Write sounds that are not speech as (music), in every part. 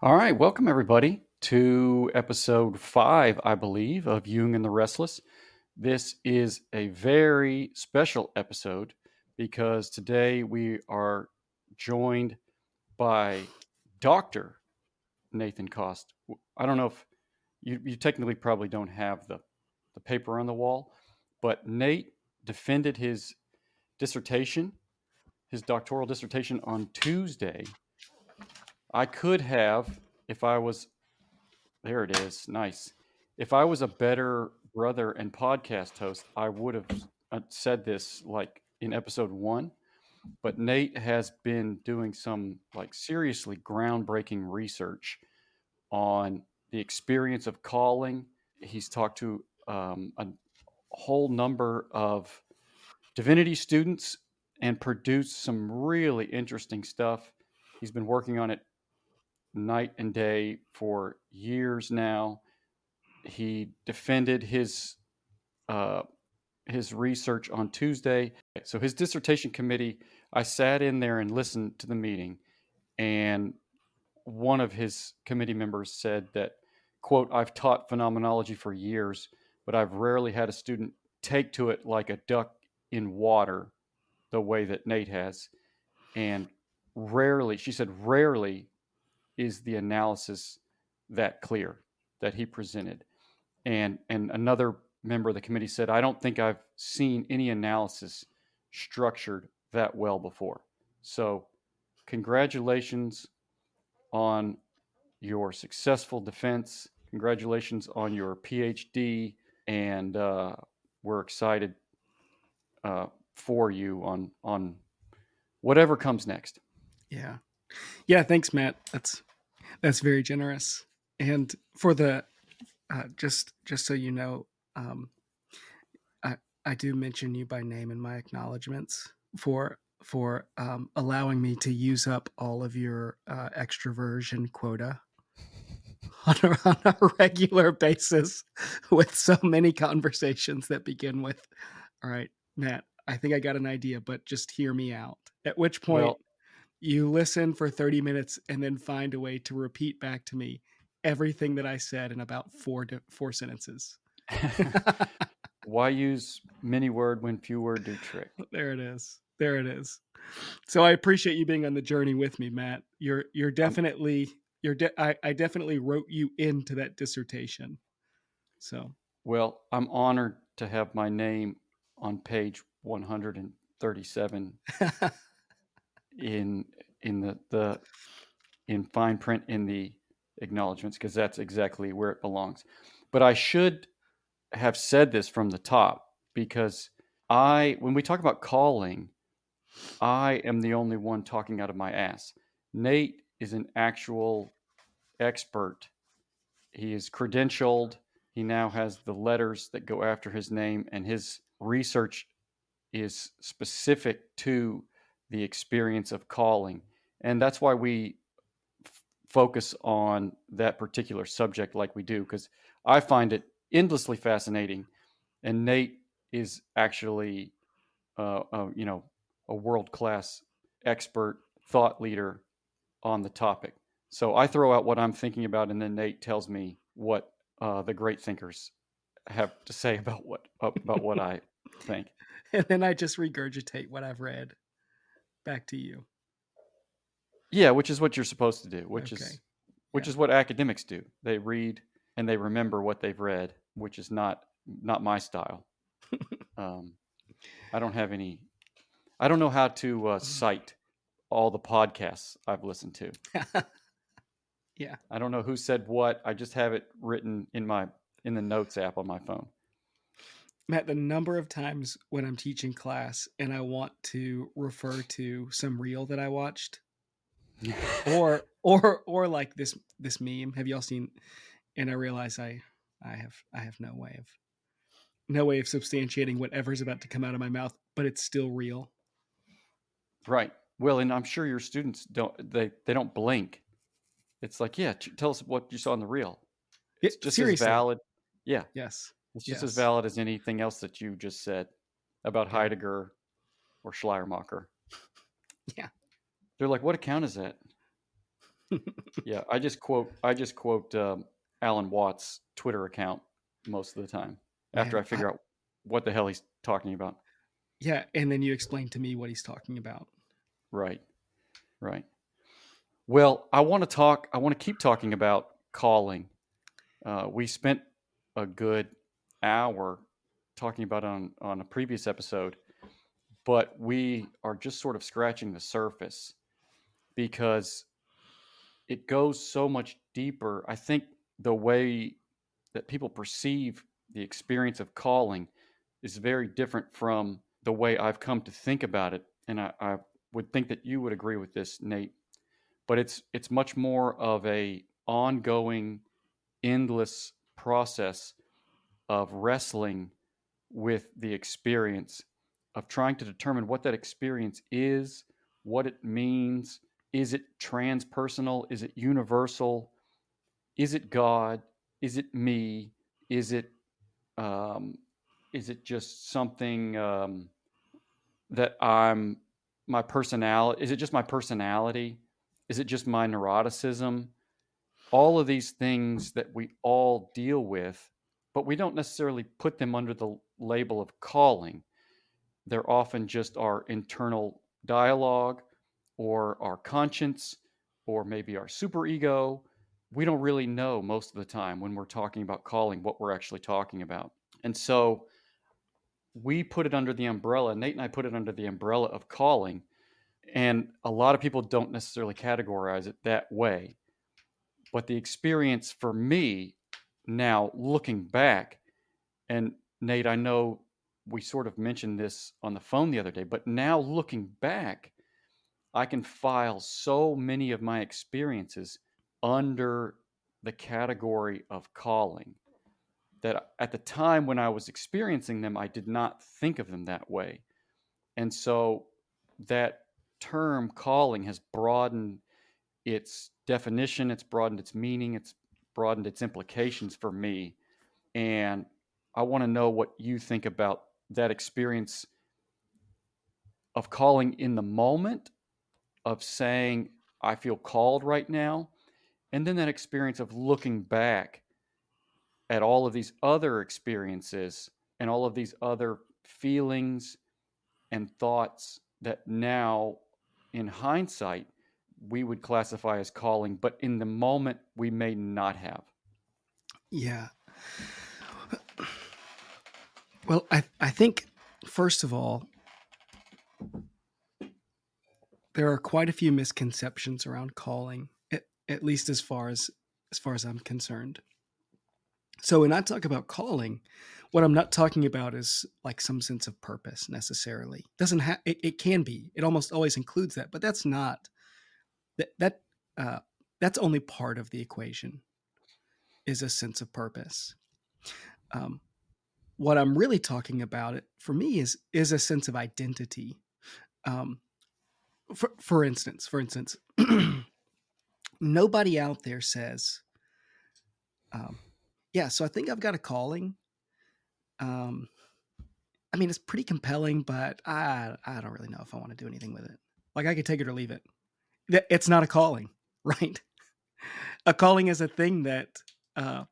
All right, welcome everybody to episode five, I believe, of Jung and the Restless. This is a very special episode because today we are joined by Dr. Nathan Cost. I don't know if you, you technically probably don't have the, the paper on the wall, but Nate defended his dissertation, his doctoral dissertation on Tuesday. I could have, if I was, there it is, nice. If I was a better brother and podcast host, I would have uh, said this like in episode one. But Nate has been doing some like seriously groundbreaking research on the experience of calling. He's talked to um, a whole number of divinity students and produced some really interesting stuff. He's been working on it night and day for years now. He defended his uh, his research on Tuesday. So his dissertation committee, I sat in there and listened to the meeting, and one of his committee members said that, "quote I've taught phenomenology for years, but I've rarely had a student take to it like a duck in water, the way that Nate has, and rarely." She said, "Rarely is the analysis that clear that he presented." And and another member of the committee said, I don't think I've seen any analysis structured that well before. So, congratulations on your successful defense. Congratulations on your PhD. And uh, we're excited uh, for you on, on whatever comes next. Yeah. Yeah. Thanks, Matt. That's, that's very generous. And for the, uh, just, just so you know, um, I I do mention you by name in my acknowledgments for for um, allowing me to use up all of your uh, extroversion quota (laughs) on a, on a regular basis with so many conversations that begin with, "All right, Matt, I think I got an idea, but just hear me out." At which point. Well, you listen for 30 minutes and then find a way to repeat back to me everything that I said in about four four sentences. (laughs) Why use many word when few word do trick? (laughs) There it is. There it is. So I appreciate you being on the journey with me, Matt. You're you're definitely you're de- I, I definitely wrote you into that dissertation. So well, I'm honored to have my name on page 137 (laughs) in in the the in fine print in the acknowledgments because that's exactly where it belongs. But I should have said this from the top because I, when we talk about calling, I am the only one talking out of my ass. Nate is an actual expert. He is credentialed. He now has the letters that go after his name, and his research is specific to the experience of calling. And that's why we f- focus on that particular subject like we do, because I find it endlessly fascinating. And Nate is actually, uh, uh, you know, a world class expert, thought leader on the topic. So I throw out what I'm thinking about, and then Nate tells me what uh, the great thinkers have to say (laughs) about what about what I think. (laughs) And then I just regurgitate what I've read back to you. Yeah, which is what you're supposed to do. Which okay. is which yeah. is what academics do. They read and they remember what they've read, which is not not my style. (laughs) um, I don't have any. I don't know how to uh, cite all the podcasts I've listened to. (laughs) yeah, I don't know who said what. I just have it written in my in the notes app on my phone. Matt, the number of times when I'm teaching class and I want to refer to some reel that I watched, or (laughs) or or like this this meme. Have y'all seen and I realize I I have I have no way of no way of substantiating whatever's about to come out of my mouth, but it's still real. Right. Well, and I'm sure your students don't they they don't blink. It's like, yeah, tell us what you saw in the reel. It's just Seriously. as valid. Yeah. Yes. It's just yes. as valid as anything else that you just said about Heidegger or Schleiermacher. (laughs) Yeah. They're like, what account is that? (laughs) yeah, I just quote I just quote um, Alan Watts' Twitter account most of the time after Man, I figure out what the hell he's talking about. Yeah, and then you explain to me what he's talking about. Right. Right. Well, I want to talk. I want to keep talking about calling. Uh, we spent a good hour talking about on on a previous episode, but we are just sort of scratching the surface because it goes so much deeper. I think the way that people perceive the experience of calling is very different from the way I've come to think about it. And I, I would think that you would agree with this, Nate. But it's it's much more of a ongoing, endless process of wrestling with the experience, of trying to determine what that experience is, what it means, is it transpersonal? Is it universal? Is it God? Is it me? Is it um, is it just something um, that I'm my personality? Is it just my personality? Is it just my neuroticism? All of these things that we all deal with, but we don't necessarily put them under the label of calling. They're often just our internal dialogue or our conscience or maybe our superego. We don't really know most of the time when we're talking about calling what we're actually talking about. And so we put it under the umbrella, Nate and I put it under the umbrella of calling. And a lot of people don't necessarily categorize it that way. But the experience for me now, looking back, and Nate, I know we sort of mentioned this on the phone the other day, but now looking back, I can file so many of my experiences under the category of calling that at the time when I was experiencing them, I did not think of them that way. And so that term calling has broadened its definition, it's broadened its meaning, it's broadened its implications for me. And I want to know what you think about that experience of calling in the moment of saying, I feel called right now. And then that experience of looking back at all of these other experiences and all of these other feelings and thoughts that now, in hindsight, we would classify as calling, but in the moment, we may not have. Yeah. Well, I, I think, first of all, there are quite a few misconceptions around calling, at, at least as far as as far as I'm concerned. So when I talk about calling, what I'm not talking about is like some sense of purpose necessarily. Doesn't have it, it can be. It almost always includes that, but that's not that that uh, that's only part of the equation. Is a sense of purpose. Um, what I'm really talking about it for me is is a sense of identity. Um, for for instance, for instance, (clears throat) nobody out there says, um, "Yeah, so I think I've got a calling." Um, I mean, it's pretty compelling, but I I don't really know if I want to do anything with it. Like I could take it or leave it. It's not a calling, (laughs) right? a calling is a thing that uh,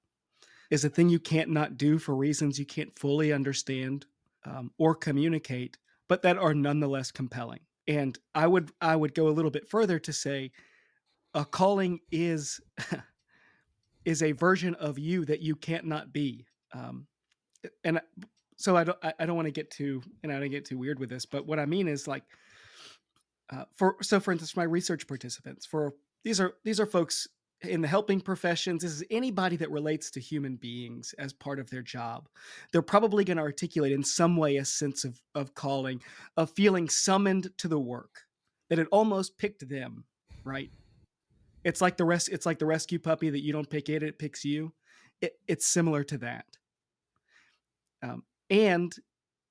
is a thing you can't not do for reasons you can't fully understand um, or communicate, but that are nonetheless compelling and i would i would go a little bit further to say a calling is (laughs) is a version of you that you can't not be um, and so i don't i don't want to get too and i don't get too weird with this but what i mean is like uh, for so for instance my research participants for these are these are folks in the helping professions this is anybody that relates to human beings as part of their job. They're probably going to articulate in some way a sense of, of calling of feeling summoned to the work that it almost picked them right? It's like the rest it's like the rescue puppy that you don't pick it it picks you. It, it's similar to that. Um, and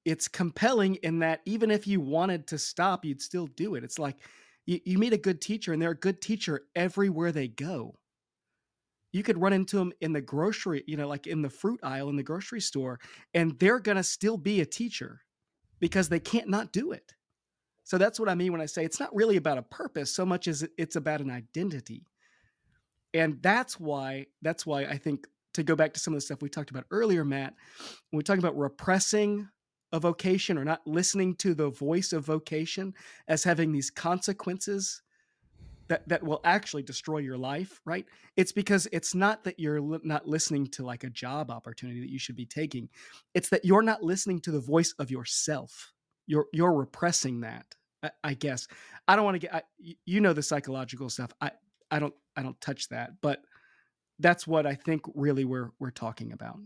it's compelling in that even if you wanted to stop you'd still do it. It's like you, you meet a good teacher and they're a good teacher everywhere they go. You could run into them in the grocery you know like in the fruit aisle in the grocery store and they're going to still be a teacher because they can't not do it. So that's what i mean when i say it's not really about a purpose so much as it's about an identity. And that's why that's why I think to go back to some of the stuff we talked about earlier, Matt, when we talk about repressing a vocation or not listening to the voice of vocation as having these consequences that that will actually destroy your life right? It's because it's not that you're li- not listening to like a job opportunity that you should be taking. It's that you're not listening to the voice of yourself. You're you're repressing that i, I guess. I don't want to get I, you know the psychological stuff. I i don't i don't touch that but that's what i think really we're we're talking about.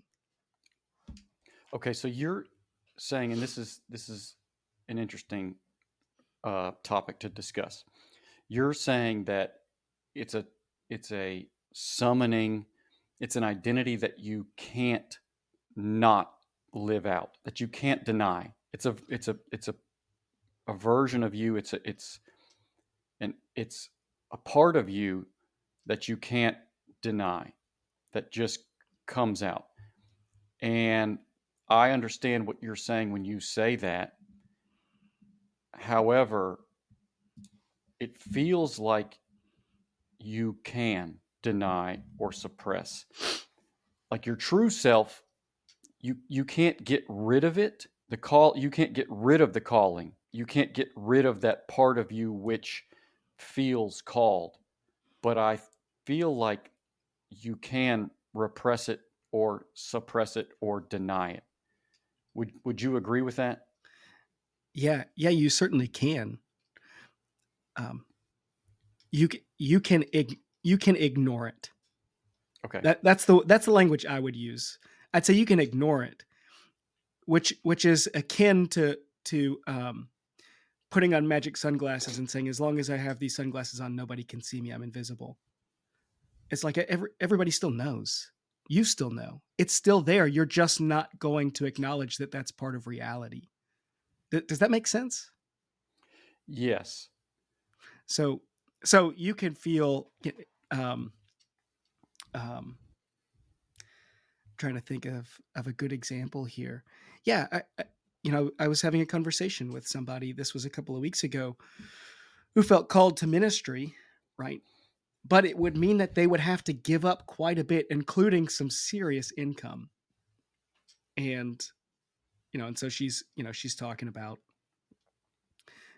Okay so you're saying and this is this is an interesting uh, topic to discuss you're saying that it's a it's a summoning, it's an identity that you can't not live out, that you can't deny. It's a it's a it's a a version of you. It's a it's and it's a part of you that you can't deny, that just comes out. And I understand what you're saying when you say that. However, it feels like you can deny or suppress. Like your true self, you you can't get rid of it. The call you can't get rid of the calling. You can't get rid of that part of you which feels called. But I feel like you can repress it or suppress it or deny it. Would would you agree with that? Yeah, yeah, you certainly can um, you you can you can ignore it. Okay. That that's the that's the language I would use. I'd say you can ignore it, which which is akin to to um, putting on magic sunglasses and saying, as long as I have these sunglasses on, nobody can see me. I'm invisible. It's like every, everybody still knows. You still know. It's still there. You're just not going to acknowledge that that's part of reality. Th- does that make sense? Yes. So so you can feel um um trying to think of of a good example here. Yeah, I, I, you know, I was having a conversation with somebody this was a couple of weeks ago who felt called to ministry, right? But it would mean that they would have to give up quite a bit including some serious income. And you know, and so she's, you know, she's talking about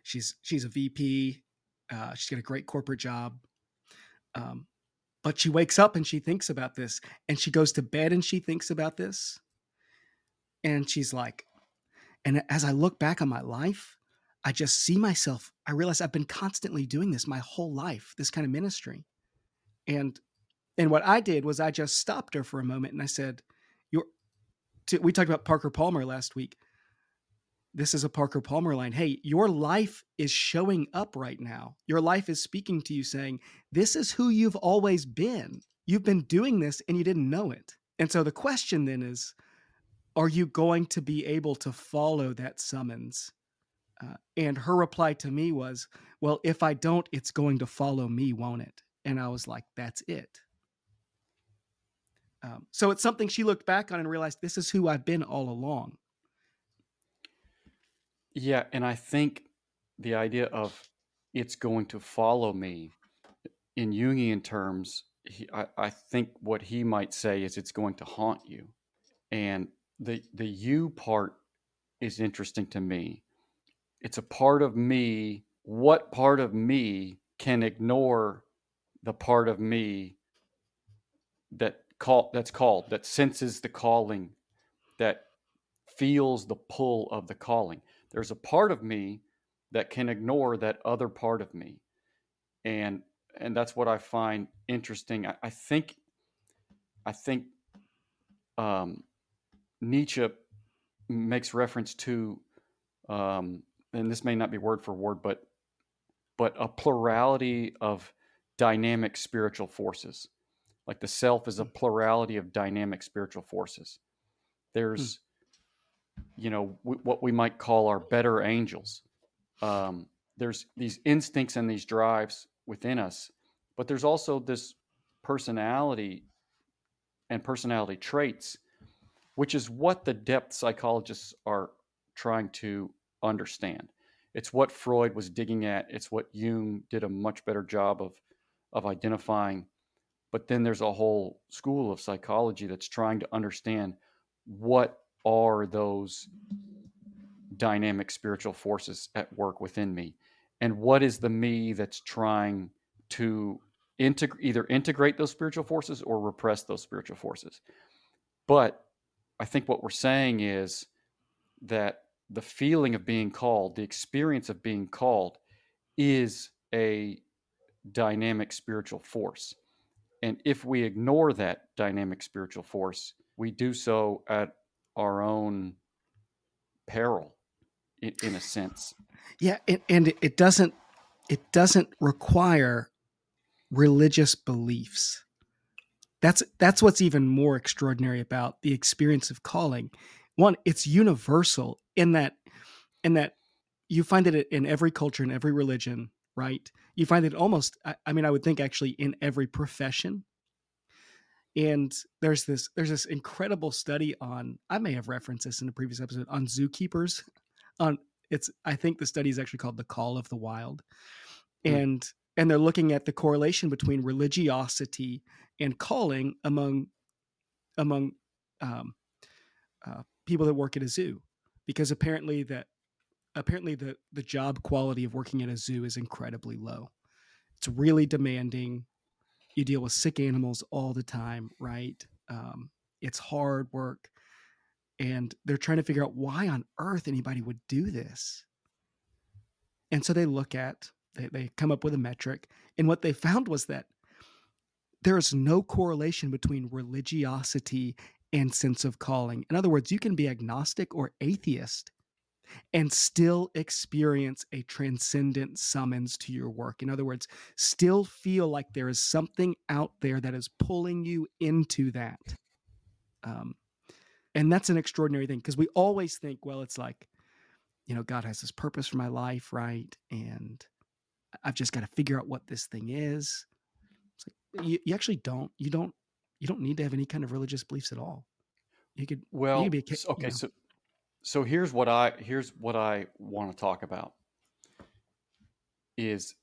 she's she's a VP uh, she's got a great corporate job. Um, but she wakes up and she thinks about this, and she goes to bed and she thinks about this. And she's like, and as I look back on my life, I just see myself. I realize I've been constantly doing this my whole life, this kind of ministry. And and what I did was I just stopped her for a moment and I said, "You're." we talked about Parker Palmer last week this is a Parker Palmer line. Hey, your life is showing up right now. Your life is speaking to you saying, This is who you've always been. You've been doing this and you didn't know it. And so the question then is, Are you going to be able to follow that summons? Uh, and her reply to me was, Well, if I don't, it's going to follow me, won't it? And I was like, That's it. Um, so it's something she looked back on and realized this is who I've been all along. Yeah, and I think the idea of it's going to follow me in Jungian terms, he, I, I think what he might say is it's going to haunt you. And the the you part is interesting to me. It's a part of me. What part of me can ignore the part of me that call that's called that senses the calling that feels the pull of the calling. There's a part of me that can ignore that other part of me. And and that's what i find interesting. I, I think i think um, nietzsche makes reference to um, and this may not be word for word but but a plurality of dynamic spiritual forces. Like the self is a hmm. plurality of dynamic spiritual forces. There's you know w- what we might call our better angels. Um, there's these instincts and these drives within us but there's also this personality and personality traits which is what the depth psychologists are trying to understand. It's what freud was digging at. It's what jung did a much better job of of identifying but then there's a whole school of psychology that's trying to understand what are those dynamic spiritual forces at work within me and what is the me that's trying to integ- either integrate those spiritual forces or repress those spiritual forces. But i think what we're saying is that the feeling of being called the experience of being called is a dynamic spiritual force and if we ignore that dynamic spiritual force we do so at our own peril in, in a sense Yeah, and, and it doesn't it doesn't require religious beliefs. That's that's what's even more extraordinary about the experience of calling. One, it's universal in that in that you find it in every culture, in every religion, right? You find it almost I, I mean, I would think actually in every profession. And there's this there's this incredible study on I may have referenced this in a previous episode on zookeepers. (laughs) On it's I think the study is actually called The Call of the Wild. Mm. And and they're looking at the correlation between religiosity and calling among among um, uh, people that work at a zoo because apparently that apparently the the job quality of working at a zoo is incredibly low. It's really demanding. You deal with sick animals all the time right? Um, it's hard work. And they're trying to figure out why on earth anybody would do this. And so they look at they, they come up with a metric. And what they found was that there is no correlation between religiosity and sense of calling. In other words you can be agnostic or atheist and still experience a transcendent summons to your work. In other words still feel like there is something out there that is pulling you into that um, and that's an extraordinary thing because we always think well it's like you know god has this purpose for my life right? And i've just got to figure out what this thing is. It's like you, you actually don't you don't you don't need to have any kind of religious beliefs at all. You could you well could be a, s- you okay know, so so here's what i here's what i want to talk about is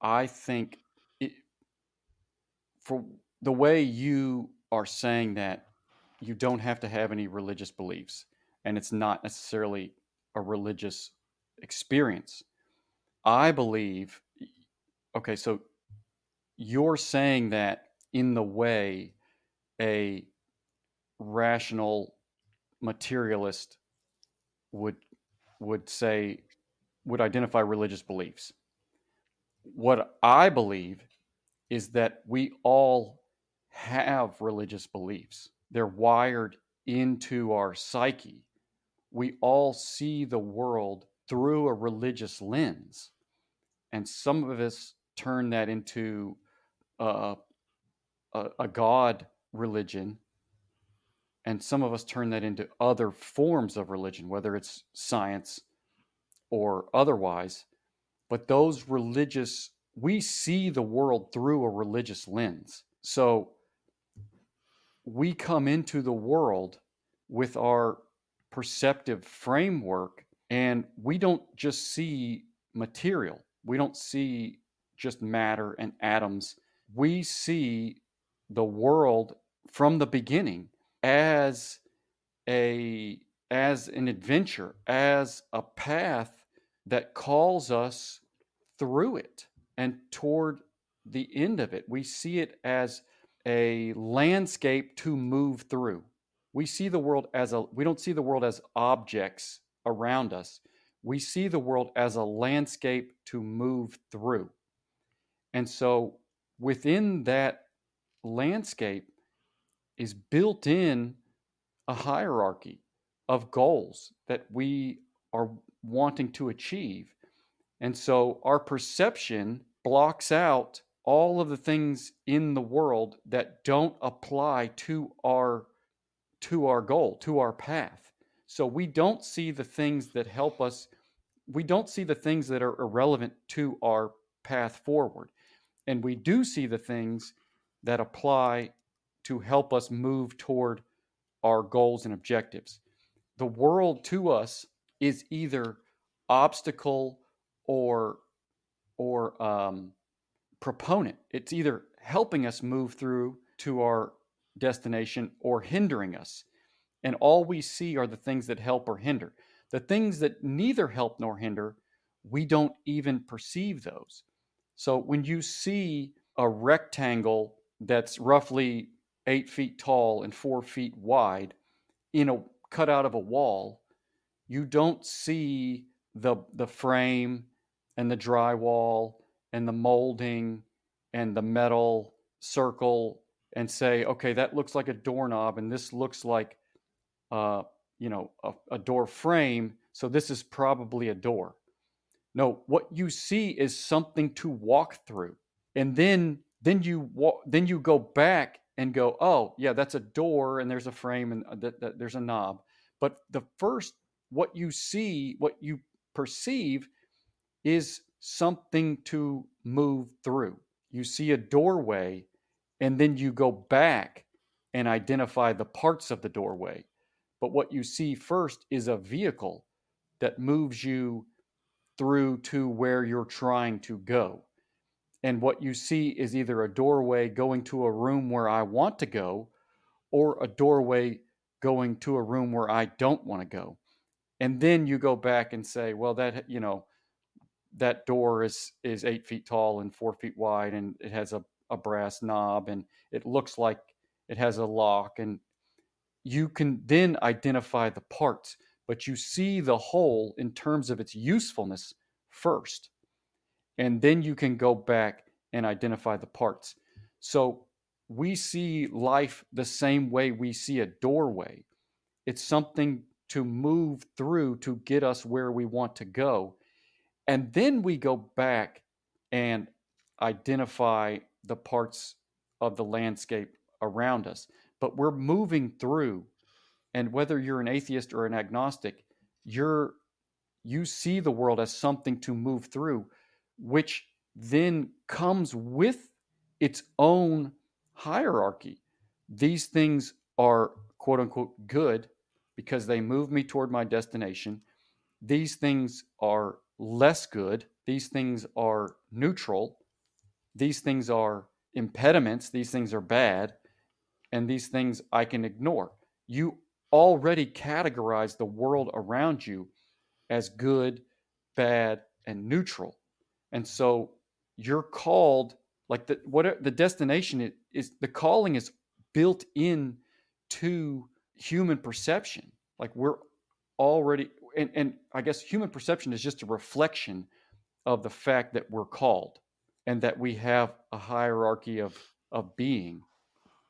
i think it, for the way you are saying that you don't have to have any religious beliefs and it's not necessarily a religious experience. I believe okay so you're saying that in the way a rational materialist would would say would identify religious beliefs. What i believe is that we all have religious beliefs. They're wired into our psyche. We all see the world through a religious lens and some of us turn that into a, a god religion and some of us turn that into other forms of religion whether it's science or otherwise but those religious we see the world through a religious lens. So we come into the world with our perceptive framework and we don't just see material. We don't see just matter and atoms. We see the world from the beginning as a as an adventure as a path that calls us through it and toward the end of it. We see it as a landscape to move through. We see the world as a we don't see the world as objects around us. We see the world as a landscape to move through. And so within that landscape is built in a hierarchy of goals that we are wanting to achieve. And so our perception blocks out all of the things in the world that don't apply to our to our goal, to our path. So we don't see the things that help us we don't see the things that are irrelevant to our path forward. And we do see the things that apply to help us move toward our goals and objectives. The world to us is either obstacle or or um, proponent. It's either helping us move through to our destination or hindering us. And all we see are the things that help or hinder. The things that neither help nor hinder, we don't even perceive those. So when you see a rectangle that's roughly eight feet tall and four feet wide in a cut out of a wall, you don't see the the frame and the drywall and the molding and the metal circle and say, okay, that looks like a doorknob and this looks like, uh, you know, a, a door frame. So this is probably a door. No, what you see is something to walk through, and then then you walk, then you go back and go, oh yeah, that's a door, and there's a frame, and uh, there's a knob. But the first, what you see, what you perceive, is something to move through. You see a doorway, and then you go back and identify the parts of the doorway. But what you see first is a vehicle that moves you through to where you're trying to go. And what you see is either a doorway going to a room where I want to go or a doorway going to a room where I don't want to go. And then you go back and say, well, that, you know, that door is is eight feet tall and four feet wide and it has a, a brass knob and it looks like it has a lock and you can then identify the parts but you see the whole in terms of its usefulness first. And then you can go back and identify the parts. So we see life the same way we see a doorway. It's something to move through to get us where we want to go. And then we go back and identify the parts of the landscape around us. But we're moving through and whether you're an atheist or an agnostic you're you see the world as something to move through which then comes with its own hierarchy. These things are quote unquote good because they move me toward my destination. These things are less good. These things are neutral. These things are impediments. These things are bad. And these things i can ignore. You already categorize the world around you as good, bad, and neutral. And so you're called like the what the destination is, is the calling is built in to human perception. Like we're already and, and I guess human perception is just a reflection of the fact that we're called and that we have a hierarchy of of being,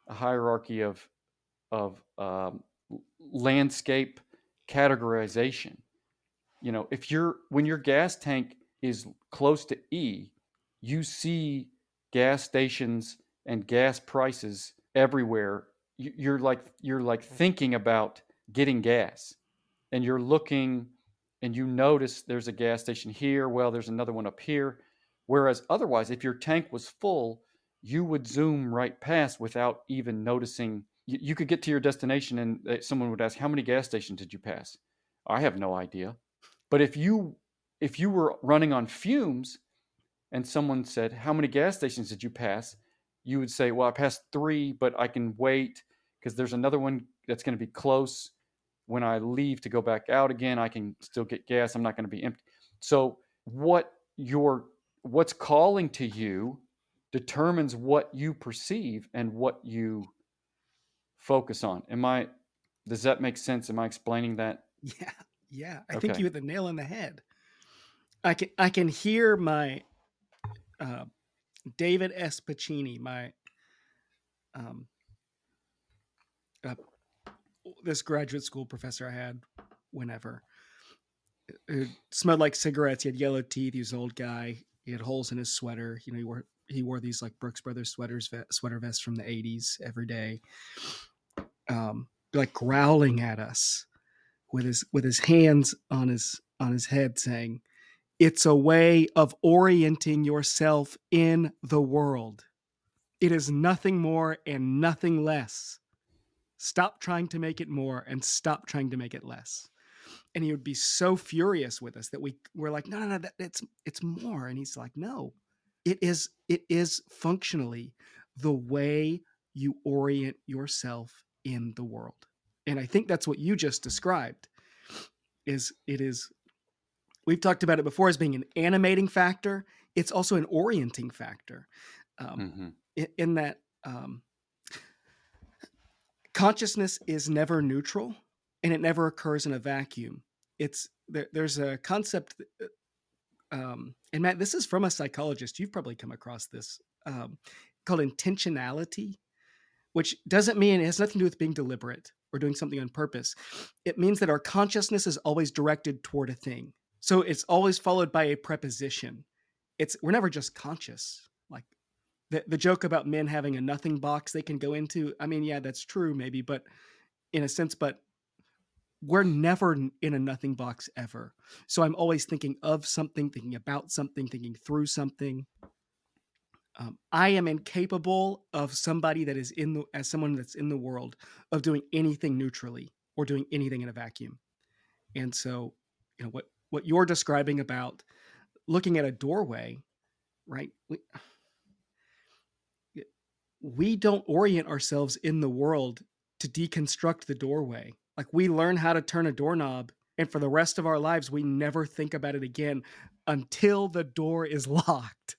a hierarchy of of um, landscape categorization. You know, if you're when your gas tank is close to E, you see gas stations and gas prices everywhere. You're like you're like mm. thinking about getting gas, and you're looking, and you notice there's a gas station here. Well, there's another one up here. Whereas otherwise, if your tank was full, you would zoom right past without even noticing you, you could get to your destination and uh, someone would ask, "How many gas stations did you pass?" I have no idea. But if you if you were running on fumes and someone said, "How many gas stations did you pass?" you would say, "Well, I passed 3, but I can wait because there's another one that's going to be close when I leave to go back out again. I can still get gas. I'm not going to be empty." So, what your what's calling to you determines what you perceive and what you focus on. Am I? Does that make sense? Am I explaining that? Yeah, yeah. I okay. think you hit the nail on the head. I can I can hear my uh, David S. Pacini, my um, uh, this graduate school professor I had whenever. It smelled like cigarettes. He had yellow teeth. He was an old guy. He had holes in his sweater. You know, he wore he wore these like Brooks Brothers sweaters, sweater vests from the '80s every day um, like growling at us with his with his hands on his on his head saying it's a way of orienting yourself in the world. It is nothing more and nothing less. Stop trying to make it more and stop trying to make it less. And he would be so furious with us that we were like no no no that, it's it's more. And he's like no it is it is functionally the way you orient yourself in the world. And I think that's what you just described is it is we've talked about it before as being an animating factor it's also an orienting factor um, mm-hmm. in, in, that um, consciousness is never neutral and it never occurs in a vacuum it's there, there's a concept uh, um, and matt this is from a psychologist you've probably come across this um, called intentionality which doesn't mean it has nothing to do with being deliberate or doing something on purpose. It means that our consciousness is always directed toward a thing. So it's always followed by a preposition. It's we're never just conscious. Like the the joke about men having a nothing box they can go into. I mean, yeah, that's true maybe, but in a sense, but we're never in a nothing box ever. So I'm always thinking of something, thinking about something, thinking through something um, I am incapable of somebody that is in the as someone that's in the world of doing anything neutrally or doing anything in a vacuum. And so, you know what what you're describing about looking at a doorway, right? We, we don't orient ourselves in the world to deconstruct the doorway. Like we learn how to turn a doorknob and for the rest of our lives we never think about it again until the door is (laughs) locked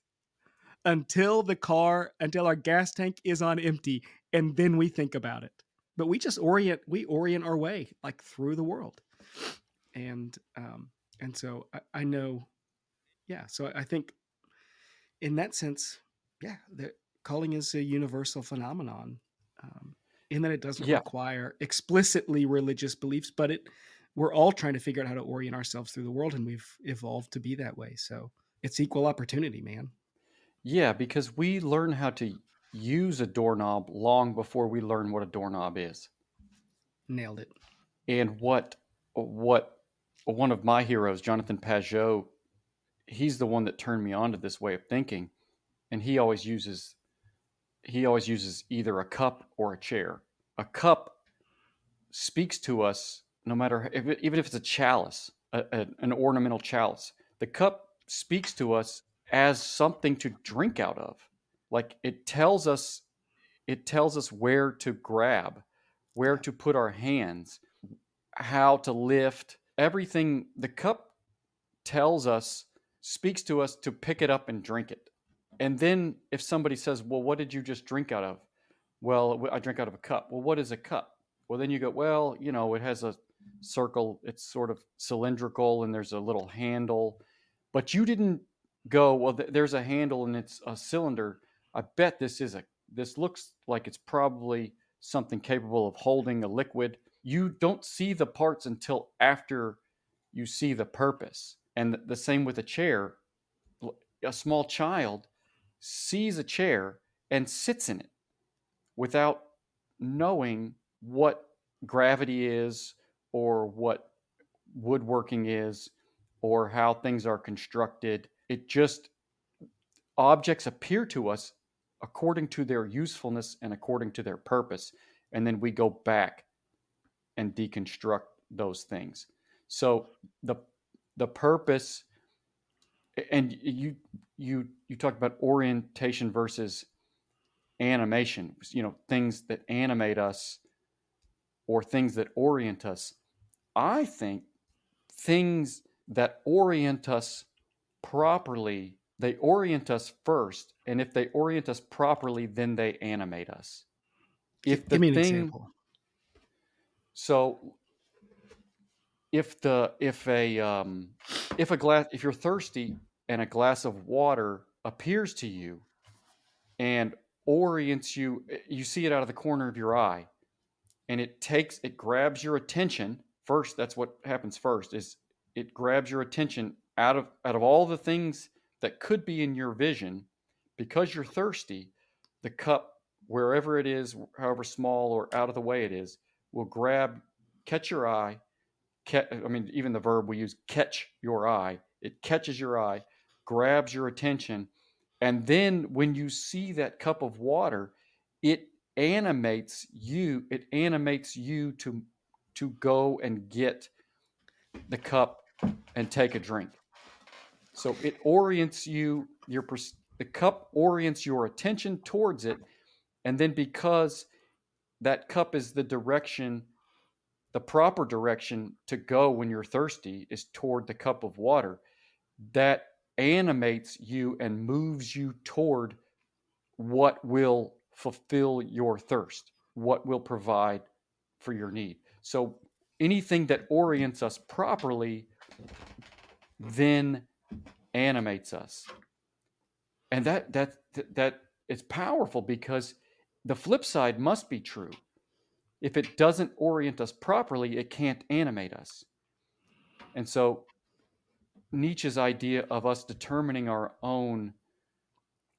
until the car, until our gas tank is on empty, and then we think about it. But we just orient, we orient our way like through the world, and um, and so I, I know, yeah. So I think, in that sense, yeah, that calling is a universal phenomenon, um, in that it doesn't yeah. require explicitly religious beliefs, but it we're all trying to figure out how to orient ourselves through the world, and we've evolved to be that way. So it's equal opportunity, man. Yeah, because we learn how to use a doorknob long before we learn what a doorknob is. Nailed it. And what what one of my heroes, Jonathan Pageau, he's the one that turned me on to this way of thinking. And he always uses he always uses either a cup or a chair. A cup speaks to us no matter if even if it's a chalice, a, a, an ornamental chalice. The cup speaks to us as something to drink out of. Like it tells us it tells us where to grab, where to put our hands, how to lift. Everything the cup tells us speaks to us to pick it up and drink it. And then if somebody says, "Well, what did you just drink out of?" Well, I drink out of a cup. Well, what is a cup? Well, then you go, "Well, you know, it has a circle, it's sort of cylindrical and there's a little handle." But you didn't go, well, th- there's a handle and it's a cylinder. I bet this is a, this looks like it's probably something capable of holding a liquid. You don't see the parts until after you see the purpose. And the same with a chair. A small child sees a chair and sits in it without knowing what gravity is or what woodworking is or how things are constructed it just objects appear to us according to their usefulness and according to their purpose and then we go back and deconstruct those things so the the purpose and you you you talked about orientation versus animation you know things that animate us or things that orient us i think things that orient us properly, they orient us first, and if they orient us properly, then they animate us. If the Give me an thing, example. So, if the if a um, if a glass if you're thirsty and a glass of water appears to you and orients you, you see it out of the corner of your eye, and it takes it grabs your attention first. That's what happens first is it grabs your attention out of out of all the things that could be in your vision because you're thirsty the cup wherever it is however small or out of the way it is will grab catch your eye catch, i mean even the verb we use catch your eye. It catches your eye grabs your attention and then when you see that cup of water it animates you it animates you to to go and get the cup and take a drink. So it orients you, your the cup orients your attention towards it, And then because that cup is the direction, the proper direction to go when you're thirsty is toward the cup of water, that animates you and moves you toward what will fulfill your thirst, what will provide for your need. So anything that orients us properly then animates us. And that that that it's powerful because the flip side must be true. If it doesn't orient us properly, it can't animate us. And so Nietzsche's idea of us determining our own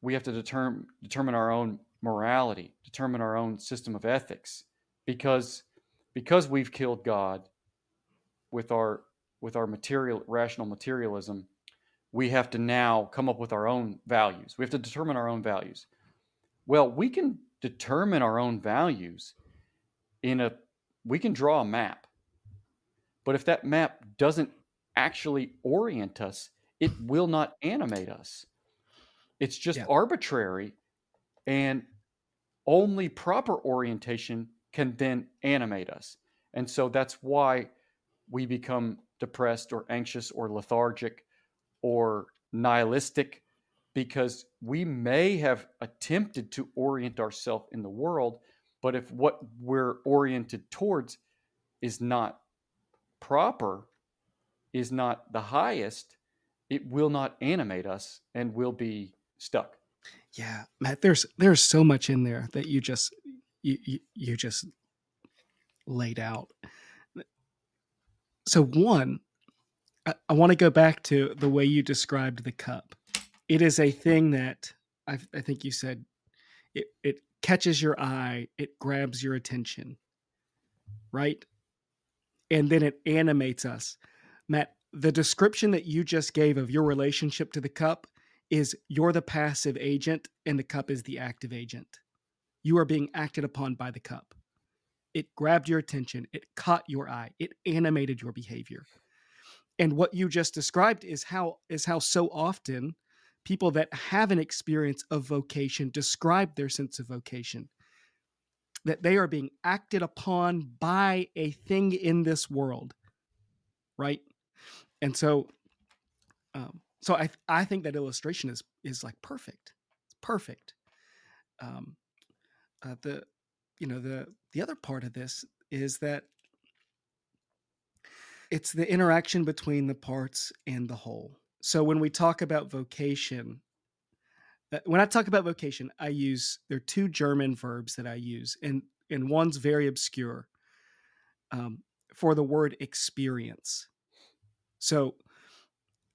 we have to determine determine our own morality, determine our own system of ethics because because we've killed God with our with our material rational materialism, we have to now come up with our own values. We have to determine our own values. Well, we can determine our own values in a we can draw a map. But if that map doesn't actually orient us, it will not animate us. It's just yeah. arbitrary and only proper orientation can then animate us. And so that's why we become depressed or anxious or lethargic or nihilistic because we may have attempted to orient ourselves in the world, but if what we're oriented towards is not proper, is not the highest, it will not animate us and we'll be stuck. Yeah, Matt, there's there's so much in there that you just you, you, you just laid out. So one, I, I want to go back to the way you described the cup. It is a thing that I, I think you said it, it catches your eye, it grabs your attention, right? And then it animates us. Matt, the description that you just gave of your relationship to the cup is you're the passive agent and the cup is the active agent. You are being acted upon by the cup. It grabbed your attention, it caught your eye, it animated your behavior. And what you just described is how is how so often people that have an experience of vocation describe their sense of vocation that they are being acted upon by a thing in this world right and so um, so I I think that illustration is is like perfect. It's perfect. Um, uh, the you know the the other part of this is that it's the interaction between the parts and the whole. So when we talk about vocation, uh, when I talk about vocation, I use there are two German verbs that I use, and and one's very obscure um, for the word experience. So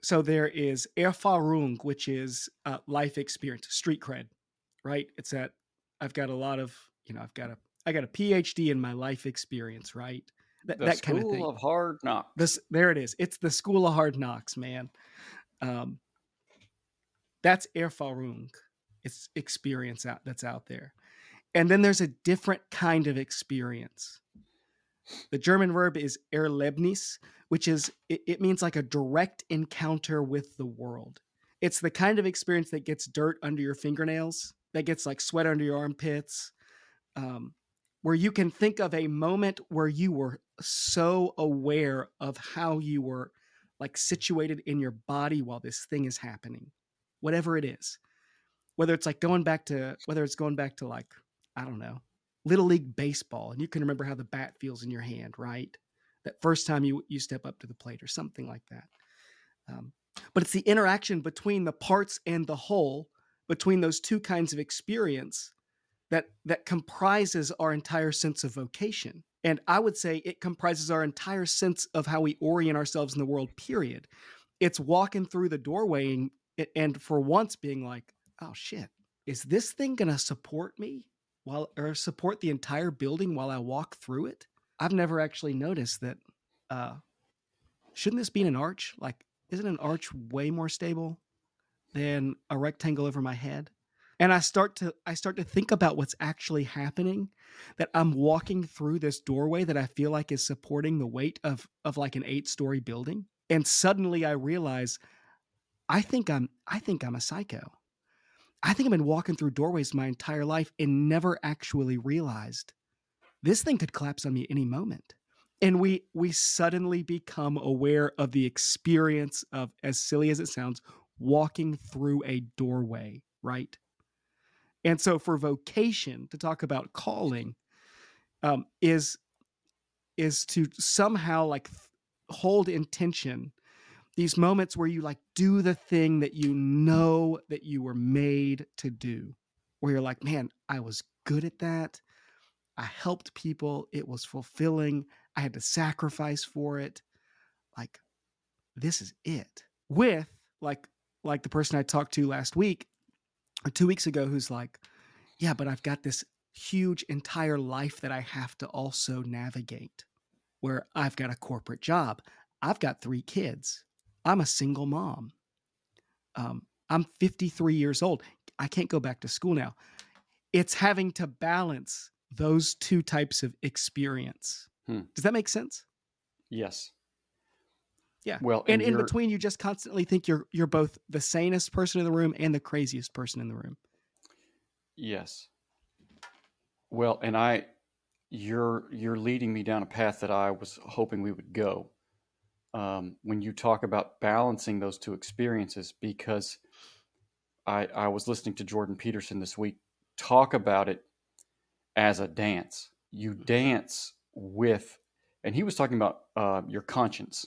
so there is Erfahrung, which is uh, life experience, street cred, right? It's that I've got a lot of, you know, I've got a, I got a PhD in my life experience, right? That, that kind of thing. of hard knocks. This, there it is. It's the school of hard knocks, man. Um, that's Erfahrung. It's experience out that's out there, and then there's a different kind of experience. The German verb is Erlebnis, which is it, it means like a direct encounter with the world. It's the kind of experience that gets dirt under your fingernails, that gets like sweat under your armpits, um, where you can think of a moment where you were so aware of how you were like situated in your body while this thing is happening, whatever it is. Whether it's like going back to, whether it's going back to like, I don't know, little league baseball, and you can remember how the bat feels in your hand, right? that first time you you step up to the plate or something like that. Um, but it's the interaction between the parts and the whole, between those two kinds of experience, that that comprises our entire sense of vocation. And I would say it comprises our entire sense of how we orient ourselves in the world. Period. It's walking through the doorway and, and for once being like, "Oh shit, is this thing going to support me while or support the entire building while I walk through it?" I've never actually noticed that. Uh, shouldn't this be an arch? Like, isn't an arch way more stable than a rectangle over my head? And I start to I start to think about what's actually happening. That I'm walking through this doorway that I feel like is supporting the weight of of like an eight story building, and suddenly I realize, I think I'm I think I'm a psycho. I think I've been walking through doorways my entire life and never actually realized this thing could collapse on me any moment. And we we suddenly become aware of the experience of, as silly as it sounds, walking through a doorway, right? And so for vocation, to talk about calling, um, is is to somehow like hold intention these moments where you like do the thing that you know that you were made to do where you're like man i was good at that. I helped people. It was fulfilling. I had to sacrifice for it. Like this is it. With like like the person i talked to last week two weeks ago who's like yeah but i've got this huge entire life that i have to also navigate where i've got a corporate job i've got three kids I'm a single mom. Um, I'm 53 years old. I can't go back to school now. It's having to balance those two types of experience. Hmm. Does that make sense? Yes. Yeah. Well, and, and in between, you just constantly think you're you're both the sanest person in the room and the craziest person in the room. Yes. Well, and I, you're you're leading me down a path that I was hoping we would go um, when you talk about balancing those two experiences because I, I was listening to Jordan Peterson this week talk about it as a dance. You dance with, and he was talking about uh, your conscience.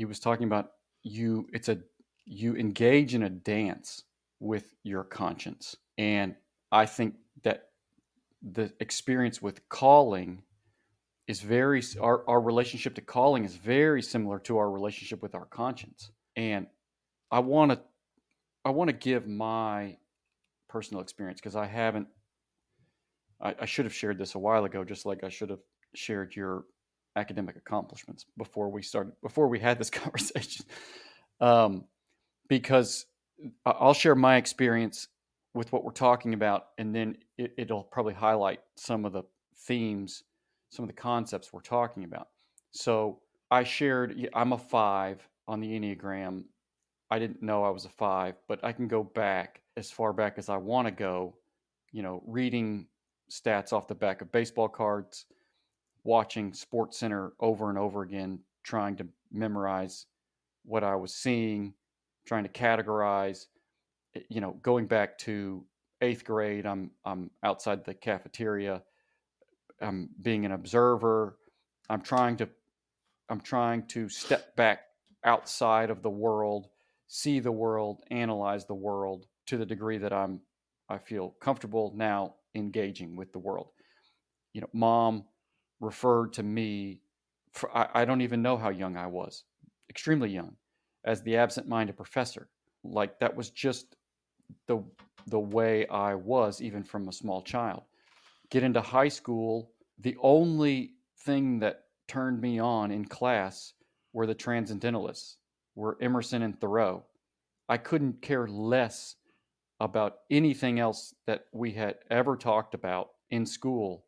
He was talking about you. It's a you engage in a dance with your conscience, and I think that the experience with calling is very our, our relationship to calling is very similar to our relationship with our conscience and i want to i want to give my personal experience because i haven't I, I, should have shared this a while ago just like i should have shared your academic accomplishments before we started before we had this (laughs) conversation um, because i'll share my experience with what we're talking about and then it, it'll probably highlight some of the themes some of the concepts we're talking about. So I shared, I'm a five on the Enneagram. I didn't know I was a five, but I can go back as far back as I want to go, you know, reading stats off the back of baseball cards, watching Sports Center over and over again, trying to memorize what I was seeing, trying to categorize, eh, you know, going back to eighth grade, I'm I'm outside the cafeteria I'm being an observer. I'm trying to I'm trying to step back outside of the world, see the world, analyze the world to the degree that I'm I feel comfortable now engaging with the world. You know, mom referred to me for, I, I don't even know how young I was, extremely young, as the absent-minded professor. Like that was just the the way I was even from a small child get into high school, the only thing that turned me on in class were the transcendentalists, were Emerson and Thoreau. I couldn't care less about anything else that we had ever talked about in school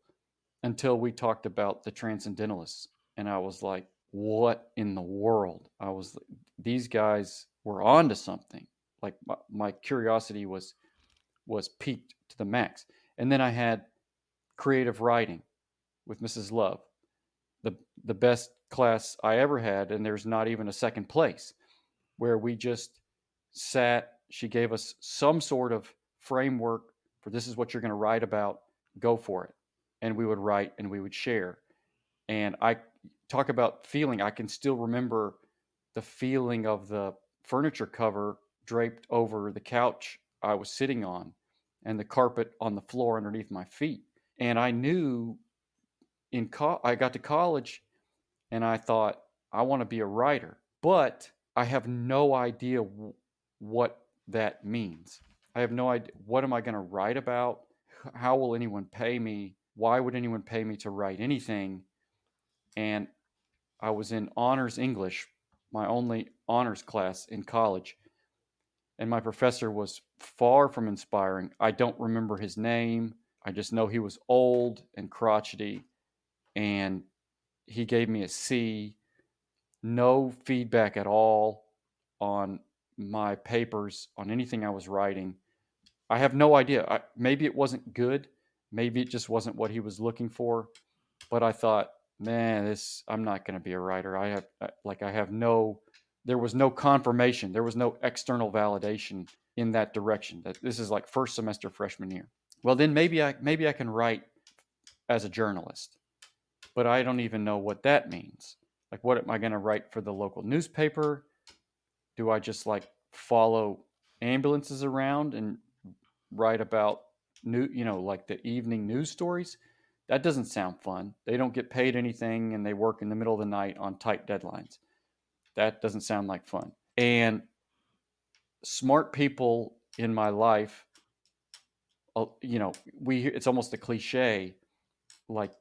until we talked about the transcendentalists. And I was like, what in the world? I was, these guys were onto something. Like my, my curiosity was, was piqued to the max. And then I had creative writing with Mrs. Love, the the best class I ever had, and there's not even a second place, where we just sat. She gave us some sort of framework for this is what you're going to write about. Go for it, and we would write and we would share. And I talk about feeling. I can still remember the feeling of the furniture cover draped over the couch I was sitting on and the carpet on the floor underneath my feet. And I knew in co- I got to college and I thought I want to be a writer, but I have no idea w- what that means. I have no idea what am I going to write about? How will anyone pay me? Why would anyone pay me to write anything? And I was in honors English, my only honors class in college. And my professor was far from inspiring. I don't remember his name. I just know he was old and crotchety and he gave me a C. No feedback at all on my papers, on anything I was writing. I have no idea. I, maybe it wasn't good. Maybe it just wasn't what he was looking for. But I thought, man, this I'm not going to be a writer. I have uh, like I have no. There was no confirmation. There was no external validation in that direction. That this is like first semester freshman year. Well, then maybe I maybe I can write as a journalist, but I don't even know what that means. Like, what am I going to write for the local newspaper? Do I just like follow ambulances around and write about new, you know, like the evening news stories? That doesn't sound fun. They don't get paid anything and they work in the middle of the night on tight deadlines. That doesn't sound like fun. And smart people in my life, uh, you know, we it's almost a cliche like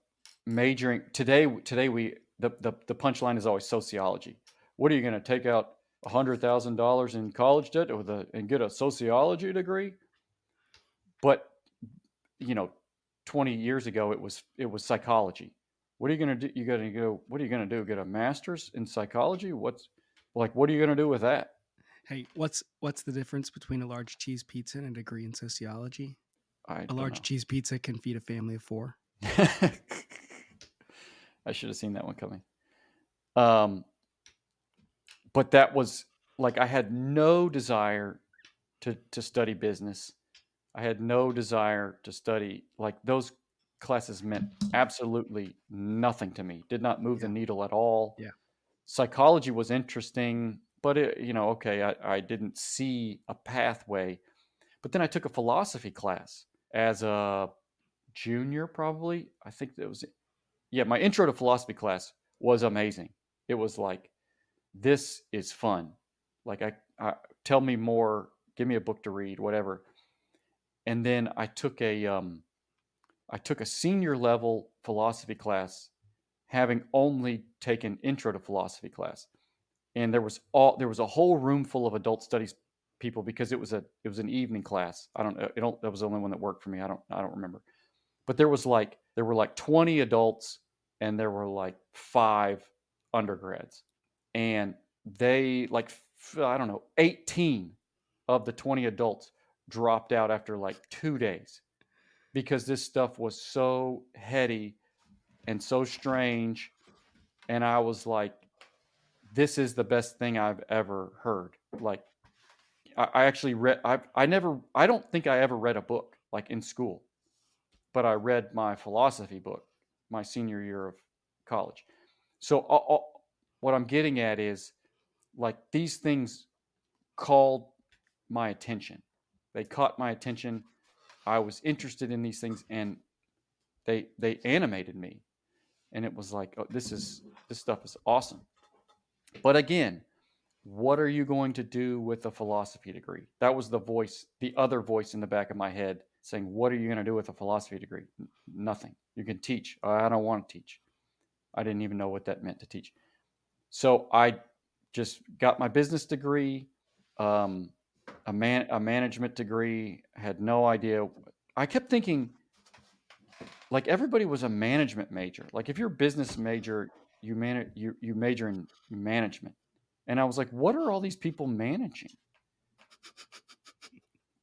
majoring today today we the, the, the punchline is always sociology. What are you going to take out $100,000 in college debt with a, and get a sociology degree? But, you know, 20 years ago, it was, it was psychology. What are you going to do? You got to go, what are you going to do? Get a master's in psychology? What's like, what are you going to do with that? Hey, what's, what's the difference between a large cheese pizza and a degree in sociology? I a large know. cheese pizza can feed a family of four. (laughs) I should have seen that one coming. Um, but that was like I had no desire to to study business. I had no desire to study like those classes meant absolutely nothing to me. Did not move yeah. the needle at all. Yeah. Psychology was interesting, but it, you know, okay, I, I didn't see a pathway. But then I took a philosophy class as a junior, probably. I think it was yeah, my intro to philosophy class was amazing. It was like, this is fun. Like, I, I tell me more, give me a book to read, whatever. And then I took a, um, I took a senior level philosophy class, having only taken intro to philosophy class, and there was all there was a whole room full of adult studies people because it was a it was an evening class. I don't know. It don't, that was the only one that worked for me. I don't I don't remember, but there was like there were like 20 adults and there were like five undergrads and they like i don't know 18 of the 20 adults dropped out after like two days because this stuff was so heady and so strange and i was like this is the best thing i've ever heard like i, I actually read I, I never i don't think i ever read a book like in school but i read my philosophy book my senior year of college. So uh, uh, what I'm getting at is like these things called my attention. They caught my attention. I was interested in these things and they they animated me. And it was like, oh, this is this stuff is awesome. But again, what are you going to do with a philosophy degree? That was the voice, the other voice in the back of my head saying, What are you going to do with a philosophy degree? Nothing. You can teach. I don't want to teach. I didn't even know what that meant to teach. So I just got my business degree, um, a man a management degree. Had no idea. I kept thinking, like everybody was a management major. Like if you're a business major, you man you you major in management, and I was like, what are all these people managing?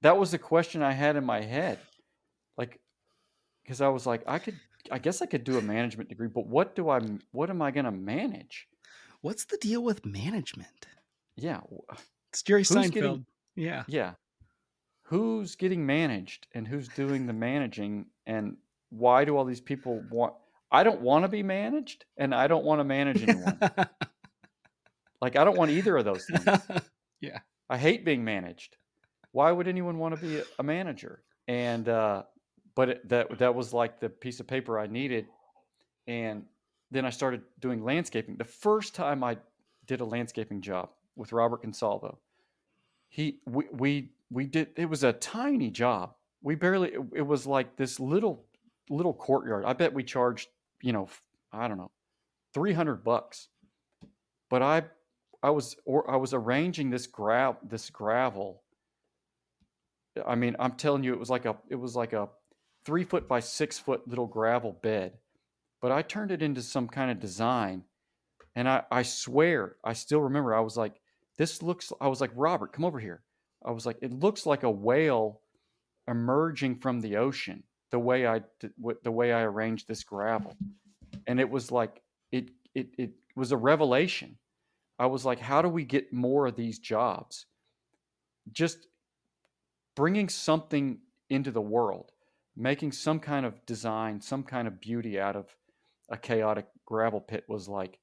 That was the question I had in my head, like, because I was like, I could I guess I could do a management degree, but what do I what am I going to manage? What's the deal with management? Yeah, it's Jerry Seinfeld. Getting, yeah, yeah. Who's getting managed and who's doing the managing, and why do all these people want? I don't want to be managed, and I don't want to manage anyone. (laughs) like I don't want either of those things. (laughs) yeah, I hate being managed. Why would anyone want to be a manager? And uh, but it, that that was like the piece of paper I needed. And then I started doing landscaping. The first time I did a landscaping job with Robert Consalvo, he we we we did it was a tiny job. We barely it, was like this little little courtyard. I bet we charged you know I don't know three hundred bucks. But I I was or I was arranging this gra- this gravel. I mean, I'm telling you, it was like a it was like a three foot by six foot little gravel bed, but I turned it into some kind of design. And I, I swear, I still remember, I was like, this looks, I was like, Robert, come over here. I was like, it looks like a whale emerging from the ocean the way I the way I arranged this gravel, and it was like it it it was a revelation. I was like, how do we get more of these jobs? Just bringing something into the world, making some kind of design, some kind of beauty out of a chaotic gravel pit was like,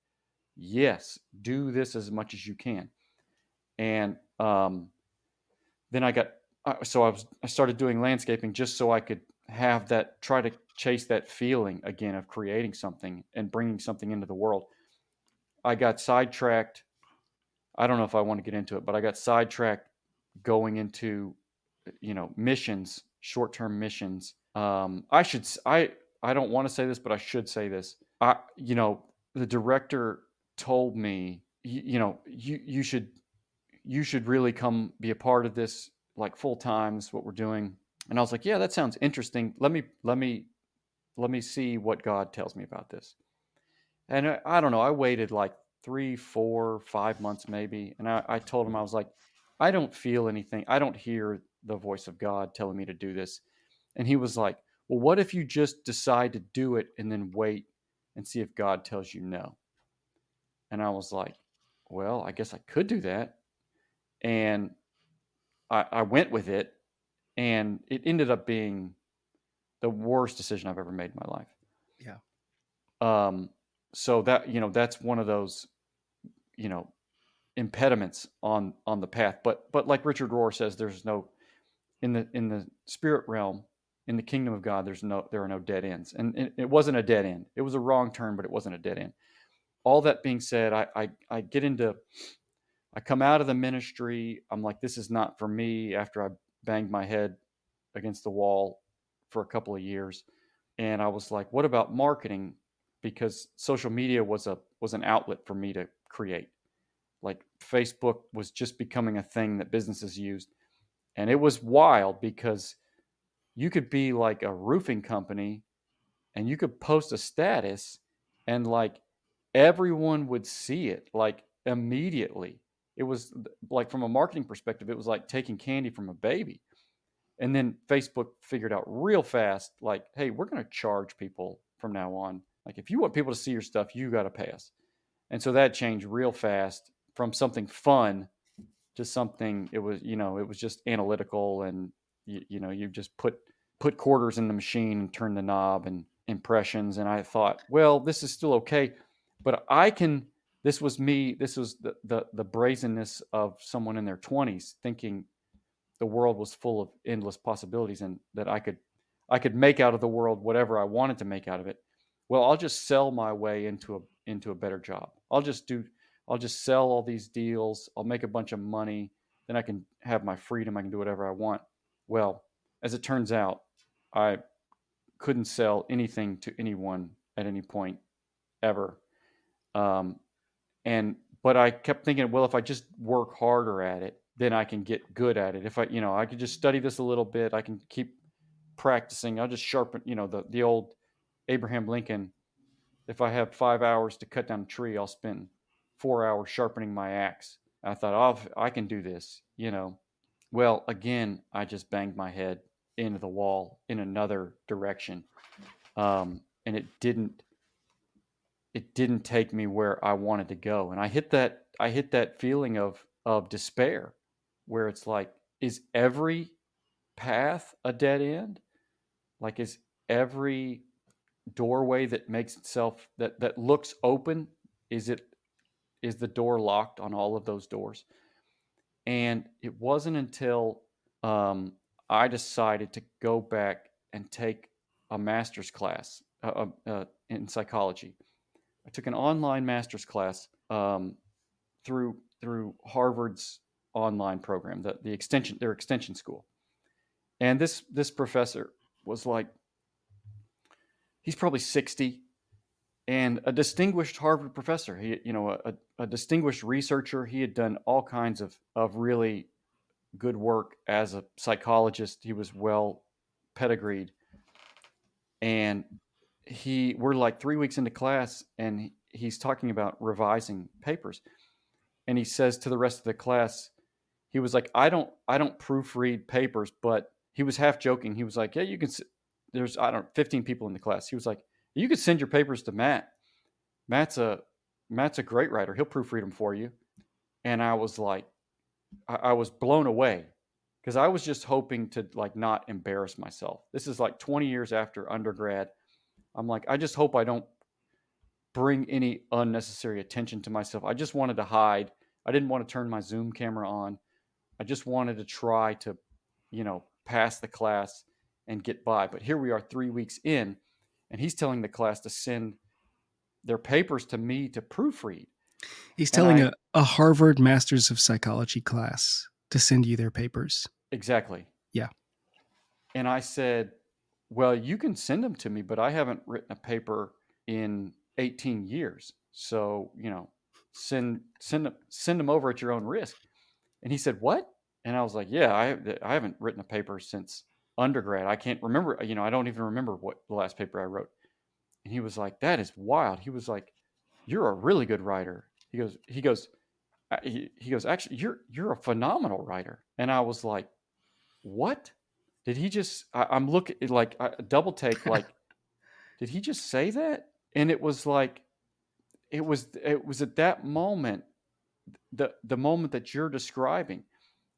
yes, do this as much as you can. And um, then I got uh, so I was I started doing landscaping just so I could have that try to chase that feeling again of creating something and bringing something into the world. I got sidetracked. I don't know if I want to get into it, but I got sidetracked going into you know missions, short-term missions. Um, I should I I don't want to say this, but I should say this. I you know the director told me you, you know you you should you should really come be a part of this like full time is what we're doing. And i was like yeah that sounds interesting. Let me let me let me see what god tells me about this. And i, I don't know i waited like three four five months maybe and I, I told him i was like i don't feel anything i don't hear the voice of god telling me to do this. And he was like well what if you just decide to do it and then wait and see if god tells you no? And i was like well i guess i could do that and I, I went with it, and it ended up being the worst decision I've ever made in my life. Yeah. Um. So that you know that's one of those, you know, impediments on on the path. But but like Richard Rohr says, there's no in the in the spirit realm in the kingdom of God. There's no there are no dead ends, and it, it wasn't a dead end. It was a wrong turn, but it wasn't a dead end. All that being said, I I, I get into I come out of the ministry. I'm like, this is not for me after I banged my head against the wall for a couple of years. And I was like, what about marketing? Because social media was a was an outlet for me to create. Like Facebook was just becoming a thing that businesses used. And it was wild because you could be like a roofing company and you could post a status and like everyone would see it like immediately it was like from a marketing perspective, it was like taking candy from a baby. And then Facebook figured out real fast, like, hey, we're going to charge people from now on. Like, if you want people to see your stuff, you got to pay us. And so that changed real fast from something fun to something. It was, you know, it was just analytical, and you, you know, you just put put quarters in the machine and turn the knob and impressions. And I thought, well, this is still okay, but I can this was me this was the, the the brazenness of someone in their 20s thinking the world was full of endless possibilities and that i could i could make out of the world whatever i wanted to make out of it. Well i'll just sell my way into a into a better job. I'll just do i'll just sell all these deals. I'll make a bunch of money. Then i can have my freedom. I can do whatever i want. Well as it turns out i couldn't sell anything to anyone at any point ever. Um, and but I kept thinking, well, if I just work harder at it, then I can get good at it. If I, you know, I could just study this a little bit, I can keep practicing. I'll just sharpen, you know, the the old Abraham Lincoln. If I have five hours to cut down a tree, I'll spend four hours sharpening my axe. I thought, oh, I can do this, you know. Well, again, I just banged my head into the wall in another direction, um, and it didn't it didn't take me where I wanted to go. And I hit that I hit that feeling of of despair where it's like is every path a dead end? Like is every doorway that makes itself that that looks open is it is the door locked on all of those doors? And it wasn't until um, I decided to go back and take a master's class uh, uh, in psychology I took an online master's class um, through through Harvard's online program, the, the extension their extension school. And this this professor was like he's probably 60 and a distinguished Harvard professor. He, you know, a, a distinguished researcher. He had done all kinds of, of really good work as a psychologist. He was well pedigreed. And he we're like three weeks into class and he's talking about revising papers and he says to the rest of the class he was like i don't i don't proofread papers but he was half joking. He was like, "Yeah, you can." There's I don't 15 people in the class. He was like, "You could send your papers to Matt. Matt's a Matt's a great writer. He'll proofread them for you." And I was like, I, I was blown away because I was just hoping to like not embarrass myself. This is like 20 years after undergrad. I'm like, I just hope I don't bring any unnecessary attention to myself. I just wanted to hide. I didn't want to turn my Zoom camera on. I just wanted to try to, you know, pass the class and get by. But here we are 3 weeks in and he's telling the class to send their papers to me to proofread. He's telling I- a, a Harvard Masters of Psychology class to send you their papers. Exactly. Yeah. And I said, Well, you can send them to me, but I haven't written a paper in 18 years. So, you know, send send them send them over at your own risk. And he said, What? And I was like, Yeah, I I haven't written a paper since undergrad. I can't remember, you know, I don't even remember what the last paper I wrote. And he was like, That is wild. He was like, You're a really good writer. He goes, he goes, uh, he, he goes, actually, you're you're a phenomenal writer. And I was like, what? Did he just? I, I'm looking like I, double take. (laughs) Like, did he just say that? And it was like, it was it was at that moment, the the moment that you're describing,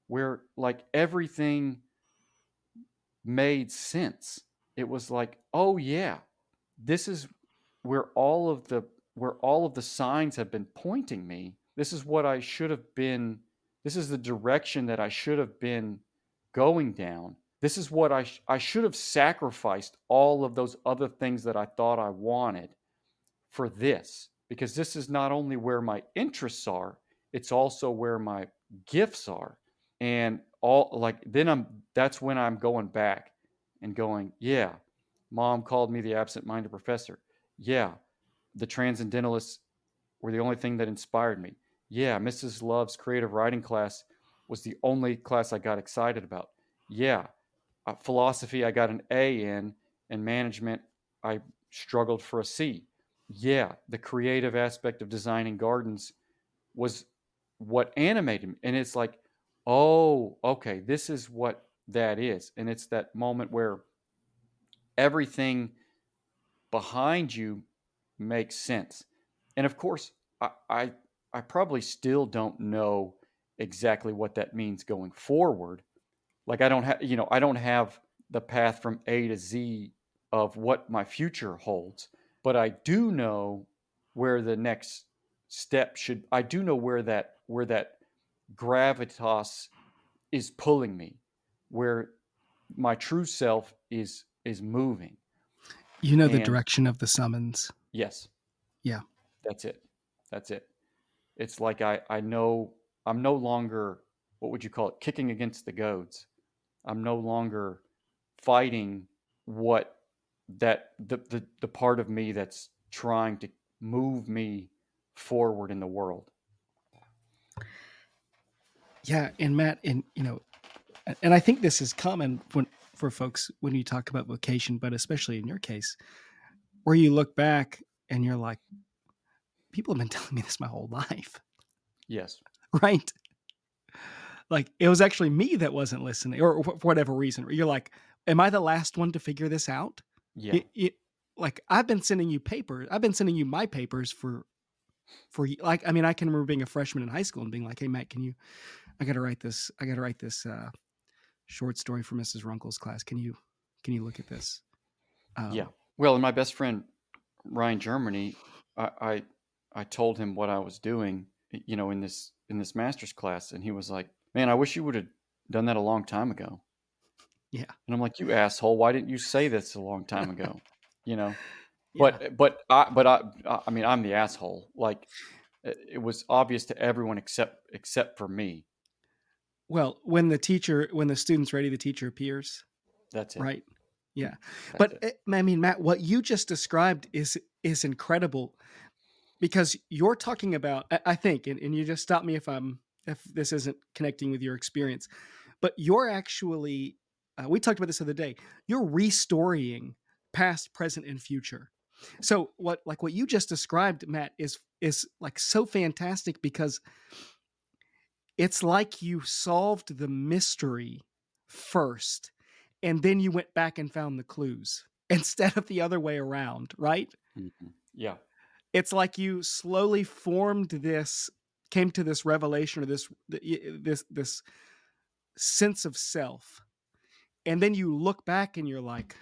where like everything made sense. It was like, oh yeah, this is where all of the where all of the signs have been pointing me. This is what I should have been. This is the direction that I should have been going down. This is what I sh- I should have sacrificed all of those other things that I thought I wanted for this because this is not only where my interests are, it's also where my gifts are. And all like then I'm that's when I'm going back and going, yeah, mom called me the absent-minded professor. Yeah, the transcendentalists were the only thing that inspired me. Yeah, Mrs. Love's creative writing class was the only class I got excited about. Yeah, uh, philosophy I got an A in, and management I struggled for a C. Yeah, the creative aspect of designing gardens was what animated me. And it's like, oh, okay, this is what that is. And it's that moment where everything behind you makes sense. And of course, I, I, I probably still don't know exactly what that means going forward. Like I don't have, you know, I don't have the path from A to Z of what my future holds, but I do know where the next step should. I do know where that where that gravitas is pulling me, where my true self is is moving. You know the direction of the summons. Yes. Yeah. That's it. That's it. It's like I, I know I'm no longer, what would you call it, kicking against the goads. I'm no longer fighting what that the, the, the part of me that's trying to move me forward in the world. Yeah, and Matt, and you know, and I think this is common when for folks when you talk about vocation, but especially in your case, where you look back and you're like, people have been telling me this my whole life, Yes. (laughs) right? Like it was actually me that wasn't listening, or for whatever reason. You're like, am I the last one to figure this out? Yeah. It- it- like I've been sending you papers. I've been sending you my papers for, for like I mean I can remember being a freshman in high school and being like, hey Matt, can you? I got to write this. I got to write this uh, short story for Mrs. Runkle's class. Can you? Can you look at this? Um, Yeah. Well, and my best friend Ryan Germany, I, I I told him what I was doing, you know, in this in this master's class, and he was like, "Man, I wish you would have done that a long time ago." Yeah. And I'm like, "You asshole! Why didn't you say this a long time ago?" (laughs) you know. yeah. But but I but I I mean I'm the asshole. Like it was obvious to everyone except except for me. well, when the teacher, when the student's ready, the teacher appears. That's it. Right. Yeah. That's but it. uh, I mean, Matt, what you just described is is incredible because you're talking about. I- think, and, and you just stop me if I'm if this isn't connecting with your experience, but you're actually. Uh, we talked about this the other day. You're restorying past, present, and future. So what like what you just described, Matt, is is like so fantastic because it's like you solved the mystery first and then you went back and found the clues (laughs) instead of the other way around, right? Mhm. Yeah. It's like you slowly formed this, came to this revelation or this this this sense of self, and then you look back and you're like,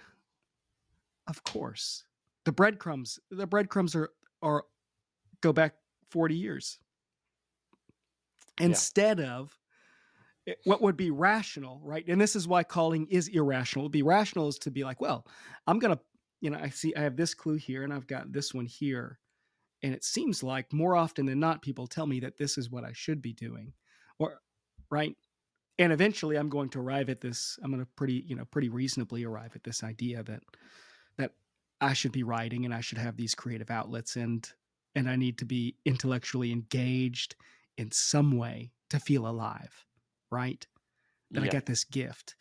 of course, the breadcrumbs, the breadcrumbs are are go back forty years instead of eh, what would be rational, right? And this is why calling is irrational. It'd be rational is to be like, well, I'm gonna, you know, I see I have this clue here and I've got this one here. And it seems like more often than not, people tell me that this is what I should be doing. Or right. And eventually I'm going to arrive at this, I'm gonna pretty, you know, pretty reasonably arrive at this idea that that I should be writing and I should have these creative outlets and and I need to be intellectually engaged in some way to feel alive, right? That I Yeah. got this gift.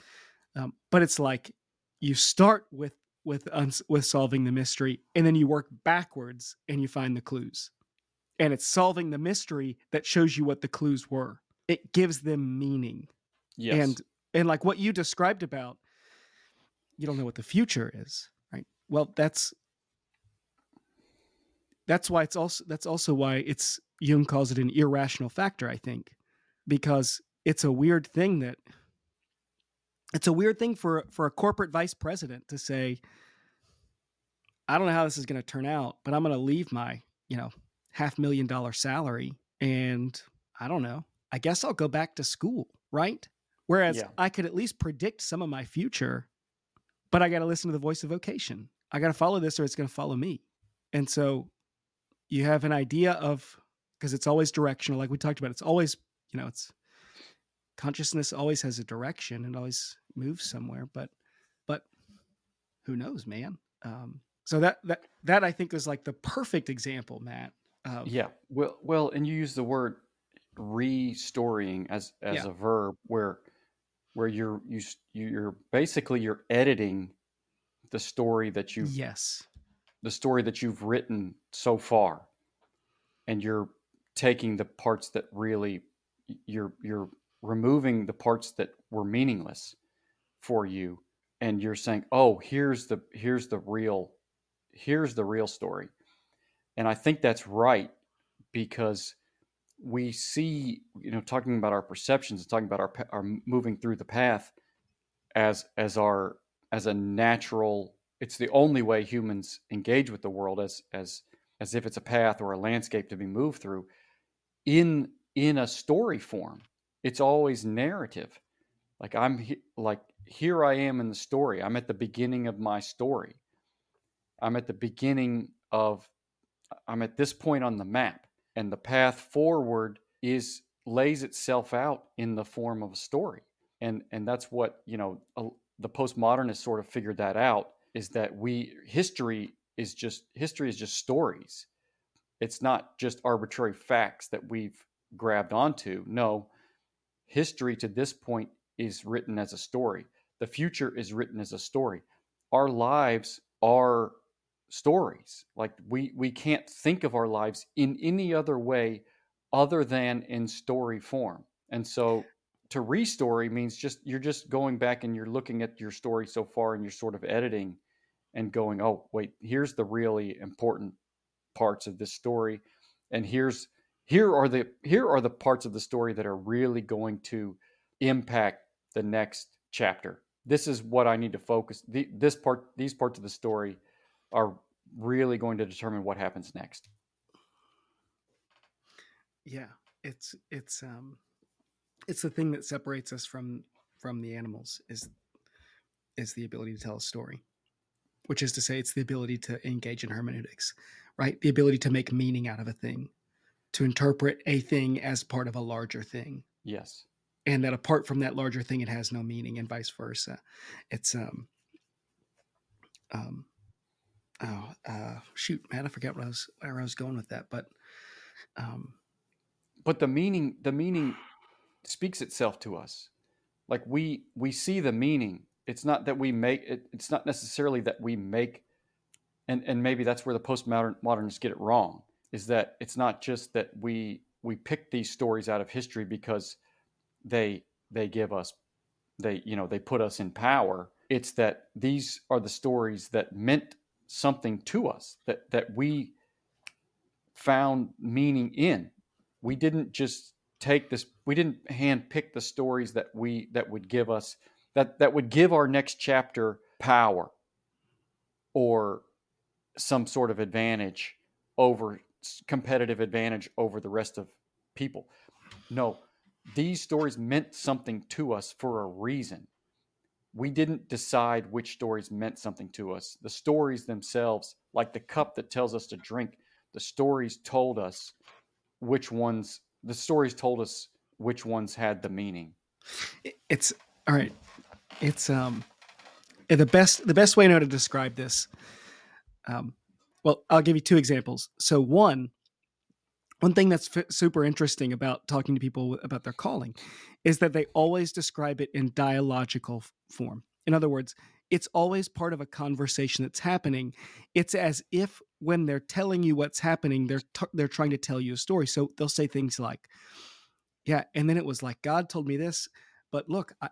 Um, but it's like you start with with uns- with solving the mystery, and then you work backwards and you find the clues. And it's solving the mystery that shows you what the clues were. It gives them meaning. Yes. And and like what you described about, you don't know what the future is, right? Well, that's that's why it's also that's also why it's Jung calls it an irrational factor, I think, because it's a weird thing that it's a weird thing for for a corporate vice president to say, I don't know how this is going to turn out, but I'm going to leave my, you know, half million dollar salary and I don't know. I guess I'll go back to school, right? Whereas Yeah. I could at least predict some of my future, but I got to listen to the voice of vocation. I got to follow this or it's going to follow me. And so you have an idea of because it's always directional like we talked about it's always you know it's consciousness always has a direction and always moves somewhere but but who knows man um so that that that i think is like the perfect example matt of, Yeah. Well, well, and you use the word restorying as as Yeah. a verb where where you're you you- you're basically you're editing the story that you've yes the story that you've written so far and you're taking the parts that really you're you're removing the parts that were meaningless for you and you're saying oh here's the here's the real here's the real story. And i think that's right because we see you know talking about our perceptions and talking about our our moving through the path as as our as a natural it's the only way humans engage with the world as as as if it's a path or a landscape to be moved through in in a story form it's always narrative. Like i'm like here i am in the story. I'm at the beginning of my story. I'm at the beginning of i'm at this point on the map and the path forward is lays itself out in the form of a story. And and that's what you know a, the postmodernists sort of figured that out is that we history is just history is just stories. It's not just arbitrary facts that we've grabbed onto. No history to this point is written as a story. The future is written as a story. Our lives are stories. Like we we can't think of our lives in any other way other than in story form. And so to restory means just you're just going back and you're looking at your story so far and you're sort of editing and going oh wait here's the really important parts of this story and here's here are the here are the parts of the story that are really going to impact the next chapter. This is what i need to focus the, this part these parts of the story are really going to determine what happens next. Yeah it's it's um it's the thing that separates us from from the animals is is the ability to tell a story which is to say it's the ability to engage in hermeneutics right? The ability to make meaning out of a thing to interpret a thing as part of a larger thing. Yes. And that apart from that larger thing it has no meaning and vice versa. It's um um oh uh shoot man i forget where i was where i was going with that but um but the meaning the meaning speaks itself to us. Like we we see the meaning. It's not that we make it it's not necessarily that we make and and maybe that's where the postmodern modernists get it wrong is that it's not just that we we pick these stories out of history because they they give us they you know they put us in power. It's that these are the stories that meant something to us that that we found meaning in. We didn't just take this we didn't hand pick the stories that we that would give us that that would give our next chapter power or some sort of advantage over competitive advantage over the rest of people no these stories meant something to us for a reason we didn't decide which stories meant something to us the stories themselves like the cup that tells us to drink the stories told us which ones the stories told us which ones had the meaning. It's all right. It's um the best the best way I know to describe this. Um, well, I'll give you two examples. So one one thing that's f- super interesting about talking to people about their calling is that they always describe it in dialogical form. In other words, it's always part of a conversation that's happening. It's as if when they're telling you what's happening, they're t- they're trying to tell you a story. So they'll say things like, "Yeah," and then it was like God told me this, but look, I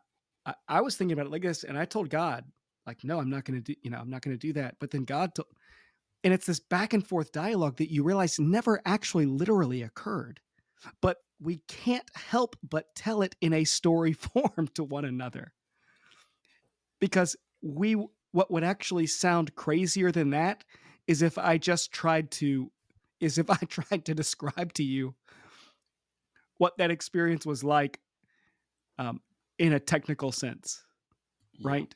I, I was thinking about it like this, and I told God, like, no, I'm not going to do, you know, I'm not going to do that. But then God told, and it's this back and forth dialogue that you realize never actually literally occurred, but we can't help but tell it in a story (laughs) form to one another because we what would actually sound crazier than that is if I just tried to is if (laughs) I tried to describe to you what that experience was like um, in a technical sense, yeah. right?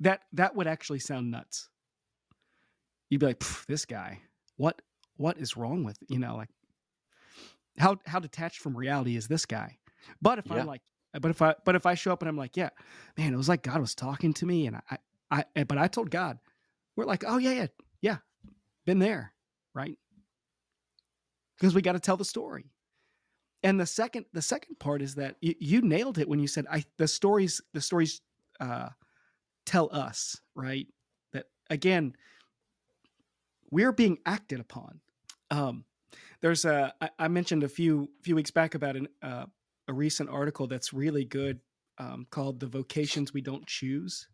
That that would actually sound nuts. You'd be like, "This guy, what what is wrong with you know like how how detached from reality is this guy?" But if yeah. I'm like, but if I but if I show up and I'm like, "Yeah, man, it was like God was talking to me," and I I, I but I told God, we're like, "Oh yeah, yeah, yeah, been there, right? Because we got to tell the story. And the second, the second part is that you, you, nailed it when you said, "I." The stories, the stories, uh, tell us, right? That again, we're being acted upon. Um, there's a. I, I mentioned a few few weeks back about an, uh, a recent article that's really good um, called "The Vocations We Don't Choose,"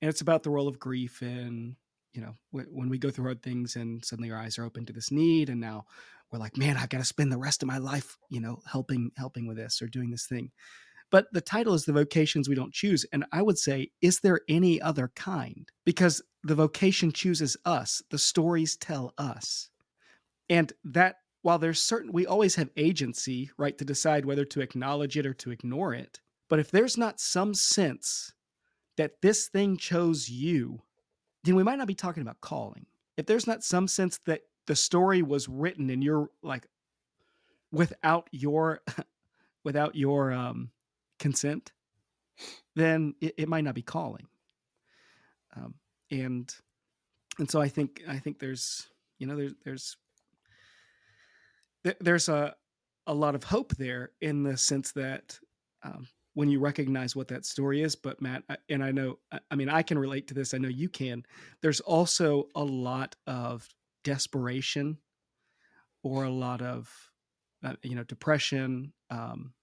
and it's about the role of grief and you know when we go through hard things and suddenly our eyes are open to this need and now we're like man i've got to spend the rest of my life you know helping helping with this or doing this thing but the title is the vocations we don't choose and i would say is there any other kind because the vocation chooses us the stories tell us and that while there's certain we always have agency right to decide whether to acknowledge it or to ignore it but if there's not some sense that this thing chose you then we might not be talking about calling. If there's not some sense that the story was written and you're like without your (laughs) without your um consent, then it, it might not be calling. Um, and and so I think I think there's you know there's there's there's a a lot of hope there in the sense that um, when you recognize what that story is. But Matt, and I know, I mean, I can relate to this. I know you can. There's also a lot of desperation or a lot of, uh, you know, depression, um,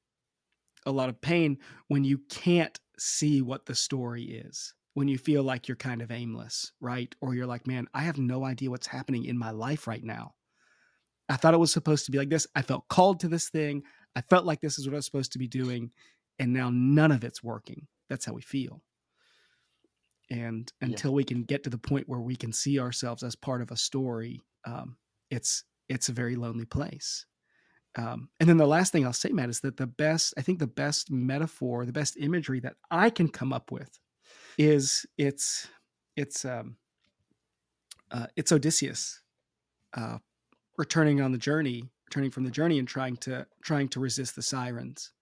a lot of pain when you can't see what the story is. When you feel like you're kind of aimless, right? Or you're like, man, I have no idea what's happening in my life right now. I thought it was supposed to be like this. I felt called to this thing. I felt like this is what I was supposed to be doing and now none of it's working. That's how we feel. And until yeah. we can get to the point where we can see ourselves as part of a story, um, it's it's a very lonely place. Um, and then the last thing I'll say, Matt, is that the best, I think the best metaphor, the best imagery that I can come up with is it's it's um, uh, it's Odysseus uh, returning on the journey, returning from the journey, and trying to trying to resist the sirens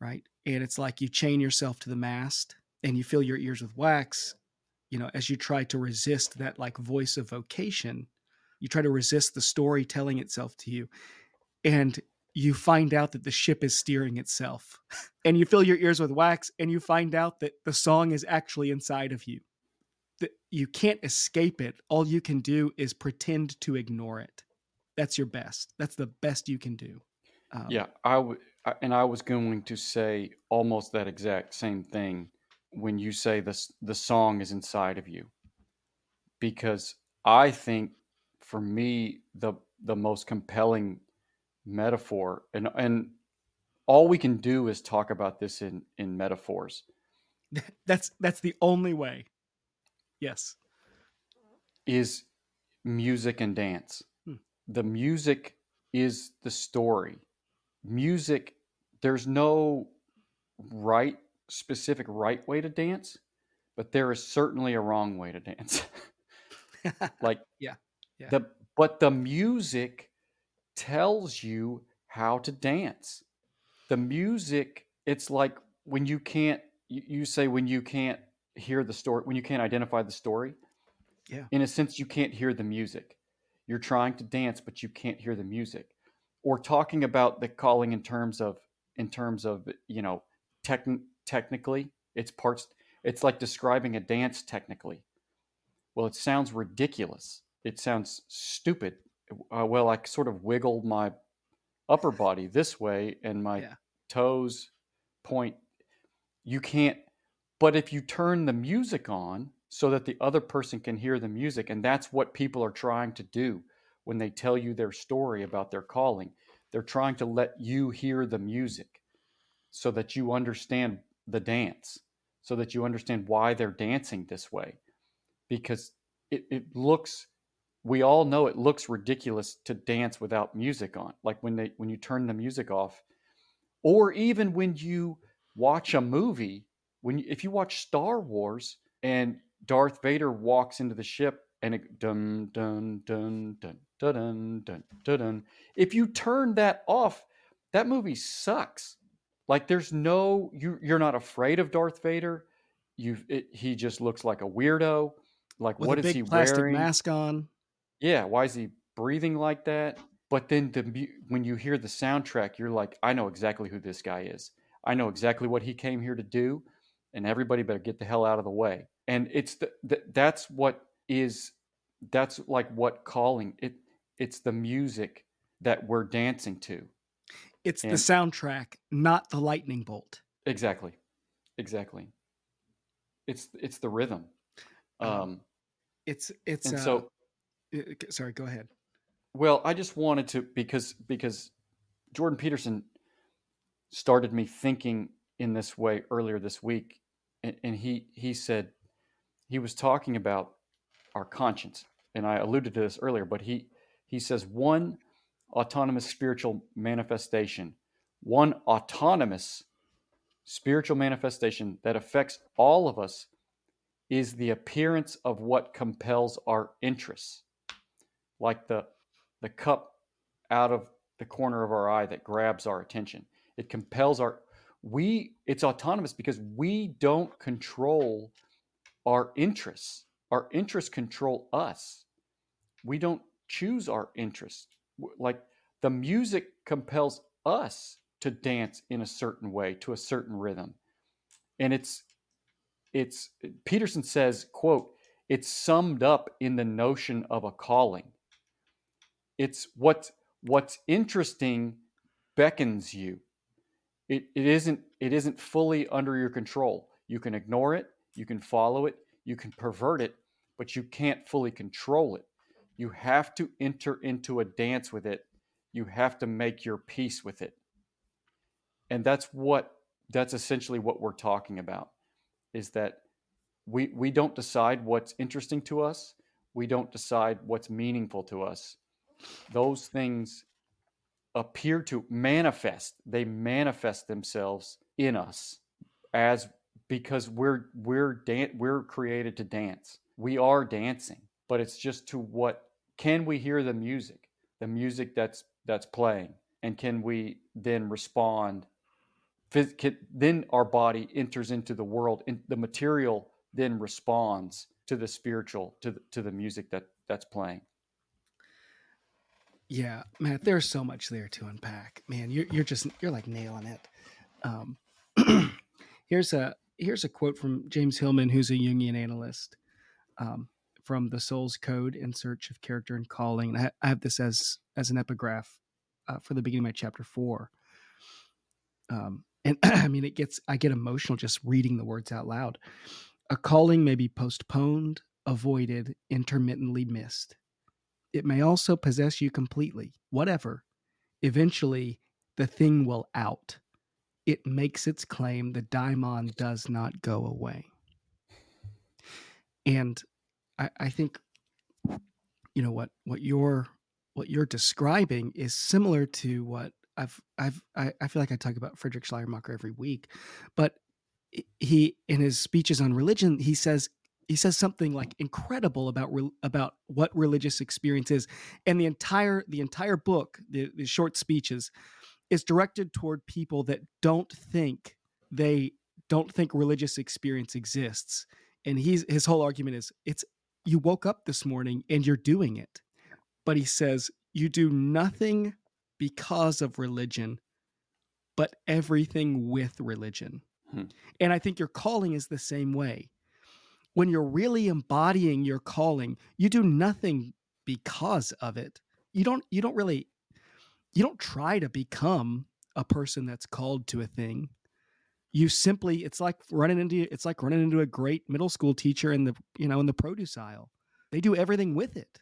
right? And it's like you chain yourself to the mast and you fill your ears with wax, you know, as you try to resist that like voice of vocation, you try to resist the story telling itself to you. And you find out that the ship is steering itself. and you fill your ears with wax and you find out that the song is actually inside of you. That you can't escape it. All you can do is pretend to ignore it. That's your best. That's the best you can do. Um, yeah, I would and I was going to say almost that exact same thing when you say this the song is inside of you because I think for me the the most compelling metaphor and and all we can do is talk about this in in metaphors. (laughs) That's that's the only way. Yes. Is music and dance. Hmm. the music is the story. Music there's no right specific right way to dance but there is certainly a wrong way to dance. (laughs) (laughs) Like yeah yeah. the but the music tells you how to dance. The music it's like when you can't you, say when you can't hear the story when you can't identify the story. Yeah. In a sense you can't hear the music. You're trying to dance but you can't hear the music. Or talking about the calling in terms of in terms of you know techn- technically it's parts it's like describing a dance technically. Well it sounds ridiculous. It sounds stupid uh, well i sort of wiggle my upper body this way and my yeah. toes point you can't but if you turn the music on so that the other person can hear the music and that's what people are trying to do when they tell you their story about their calling they're trying to let you hear the music so that you understand the dance so that you understand why they're dancing this way because it, it looks we all know it looks ridiculous to dance without music on like when they when you turn the music off. Or even when you watch a movie when you, if you watch star wars and darth vader walks into the ship and it dun dun dun dun dun dun dun dun dun if you turn that off that movie sucks. Like there's no you you're not afraid of darth vader. You he just looks like a weirdo. Like With what is he plastic wearing? mask on. Yeah, why is he breathing like that? But then the mu- when you hear the soundtrack, you're like, I know exactly who this guy is. I know exactly what he came here to do, and everybody better get the hell out of the way. And it's the, the that's what is that's like what calling it. It's the music that we're dancing to. It's And the soundtrack, not the lightning bolt. exactly, exactly. It's it's the rhythm. Um, Um, it's it's and uh, so Uh, sorry, go ahead. Well, I just wanted to because because Jordan Peterson started me thinking in this way earlier this week, and, and he he said he was talking about our conscience, and I alluded to this earlier, but he he says one autonomous spiritual manifestation, one autonomous spiritual manifestation that affects all of us is the appearance of what compels our interests like the the cup out of the corner of our eye that grabs our attention. It compels our we it's autonomous because we don't control our interests. Our interests control us. We don't choose our interests. Like the music compels us to dance in a certain way to a certain rhythm. And it's it's Peterson says, quote, it's summed up in the notion of a calling it's what what's interesting beckons you. It, it isn't it isn't fully under your control. You can ignore it, you can follow it, you can pervert it, but you can't fully control it. You have to enter into a dance with it. You have to make your peace with it. And that's what that's essentially what we're talking about is that we we don't decide what's interesting to us. We don't decide what's meaningful to us those things appear to manifest they manifest themselves in us as because we're we're dan- we're created to dance. We are dancing but it's just to what can we hear the music? The music that's that's playing. And can we then respond then our body enters into the world and the material then responds to the spiritual to the, to the music that that's playing Yeah, Matt, there's so much there to unpack. Man, you're you're just you're like nailing it. Um, (clears throat) here's a here's a quote from James Hillman, who's a Jungian analyst, um, from the Soul's Code in Search of Character and Calling. And I, I have this as as an epigraph uh, for the beginning of my chapter four. Um, and (clears throat) I mean, it gets, I get emotional just reading the words out loud. A calling may be postponed, avoided, intermittently missed. It may also possess you completely. Whatever. Eventually, the thing will out. It makes its claim. The daimon does not go away. And I, I think, you know, what what you're what you're describing is similar to what I've I've I, I feel like I talk about Friedrich Schleiermacher every week, but he in his speeches on religion he says he says something like incredible about re, about what religious experience is, and the entire the entire book, the, the short speeches, is directed toward people that don't think they don't think religious experience exists. And he's his whole argument is it's you woke up this morning and you're doing it. But he says you do nothing because of religion, but everything with religion. Hmm. And I think your calling is the same way. When you're really embodying your calling, you do nothing because of it. You don't you don't really you don't try to become a person that's called to a thing. You simply it's like running into it's like running into a great middle school teacher in the you know in the produce aisle. They do everything with it.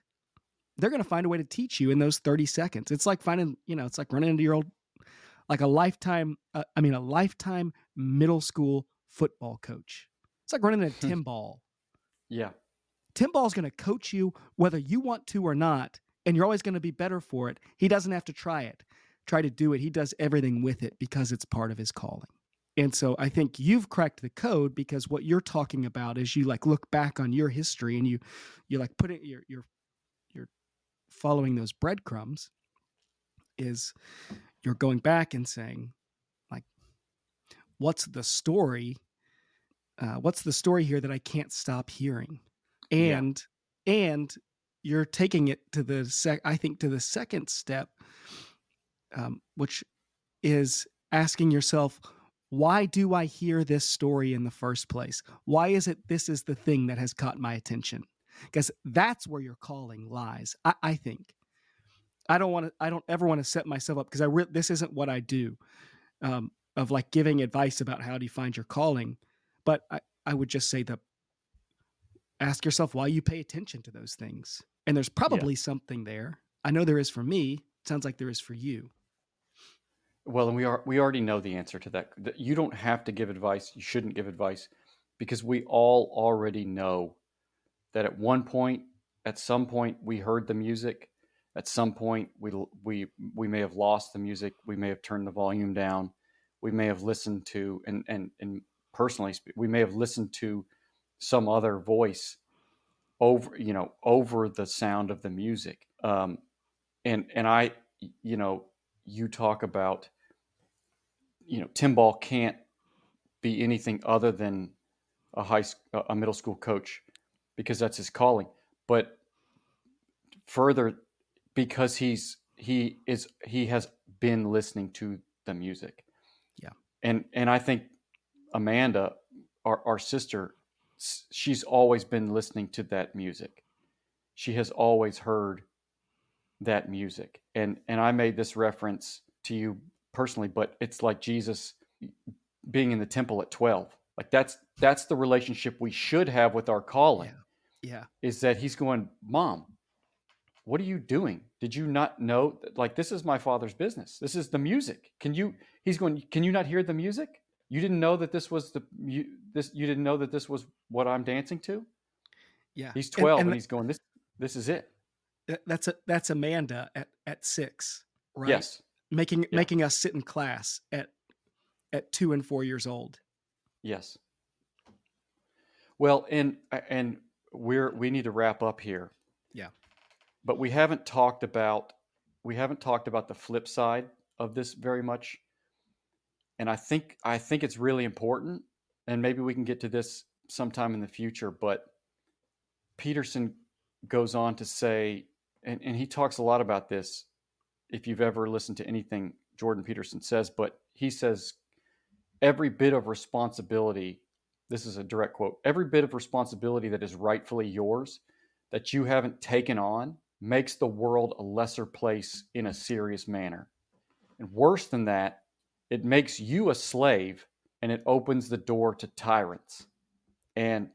They're going to find a way to teach you in those 30 seconds. It's like finding, you know, it's like running into your old like a lifetime uh, I mean a lifetime middle school football coach. It's like running into a (laughs) Tim Ball. Yeah. Tim Ball's going to coach you whether you want to or not, and you're always going to be better for it. He doesn't have to try it, try to do it. He does everything with it because it's part of his calling. And so I think you've cracked the code because what you're talking about is you like look back on your history and you you like put it you're you're you're following those breadcrumbs is you're going back and saying like what's the story uh, what's the story here that I can't stop hearing? And yeah. and you're taking it to the sec I think to the second step, um, which is asking yourself, why do I hear this story in the first place? Why is it this is the thing that has caught my attention? Because that's where your calling lies. I, I think. I don't want to. I don't ever want to set myself up because I re- this isn't what I do, um, of like giving advice about how do you find your calling. But I, I would just say that ask yourself why you pay attention to those things. And there's probably yeah. something there. I know there is for me. It sounds like there is for you. Well, and we are we already know the answer to that. You don't have to give advice. You shouldn't give advice because we all already know that at one point, at some point, we heard the music. At some point, we we we may have lost the music. We may have turned the volume down. We may have listened to and and and personally we may have listened to some other voice over you know over the sound of the music. Um, and and i you know you talk about you know tim ball can't be anything other than a high a middle school coach because that's his calling. But further because he's he is he has been listening to the music. Yeah. And and i think Amanda, our, our sister, she's always been listening to that music. She has always heard that music. And and I made this reference to you personally, but it's like Jesus being in the temple at 12. Like that's that's the relationship we should have with our calling. Yeah. yeah. Is that he's going, "Mom, what are you doing? Did you not know that like this is my father's business. This is the music. Can you he's going, "Can you not hear the music?" You didn't know that this was the you this you didn't know that this was what I'm dancing to? Yeah. He's 12 and, and, and he's going this this is it. That's a that's Amanda at at 6, right? Yes. Making yeah. making us sit in class at at 2 and 4 years old. Yes. Well, and and we're we need to wrap up here. Yeah. But we haven't talked about we haven't talked about the flip side of this very much and I think I think it's really important, and maybe we can get to this sometime in the future. But Peterson goes on to say, and, and he talks a lot about this. If you've ever listened to anything Jordan Peterson says, but he says every bit of responsibility. This is a direct quote. Every bit of responsibility that is rightfully yours that you haven't taken on makes the world a lesser place in a serious manner. And worse than that, it makes you a slave and it opens the door to tyrants. And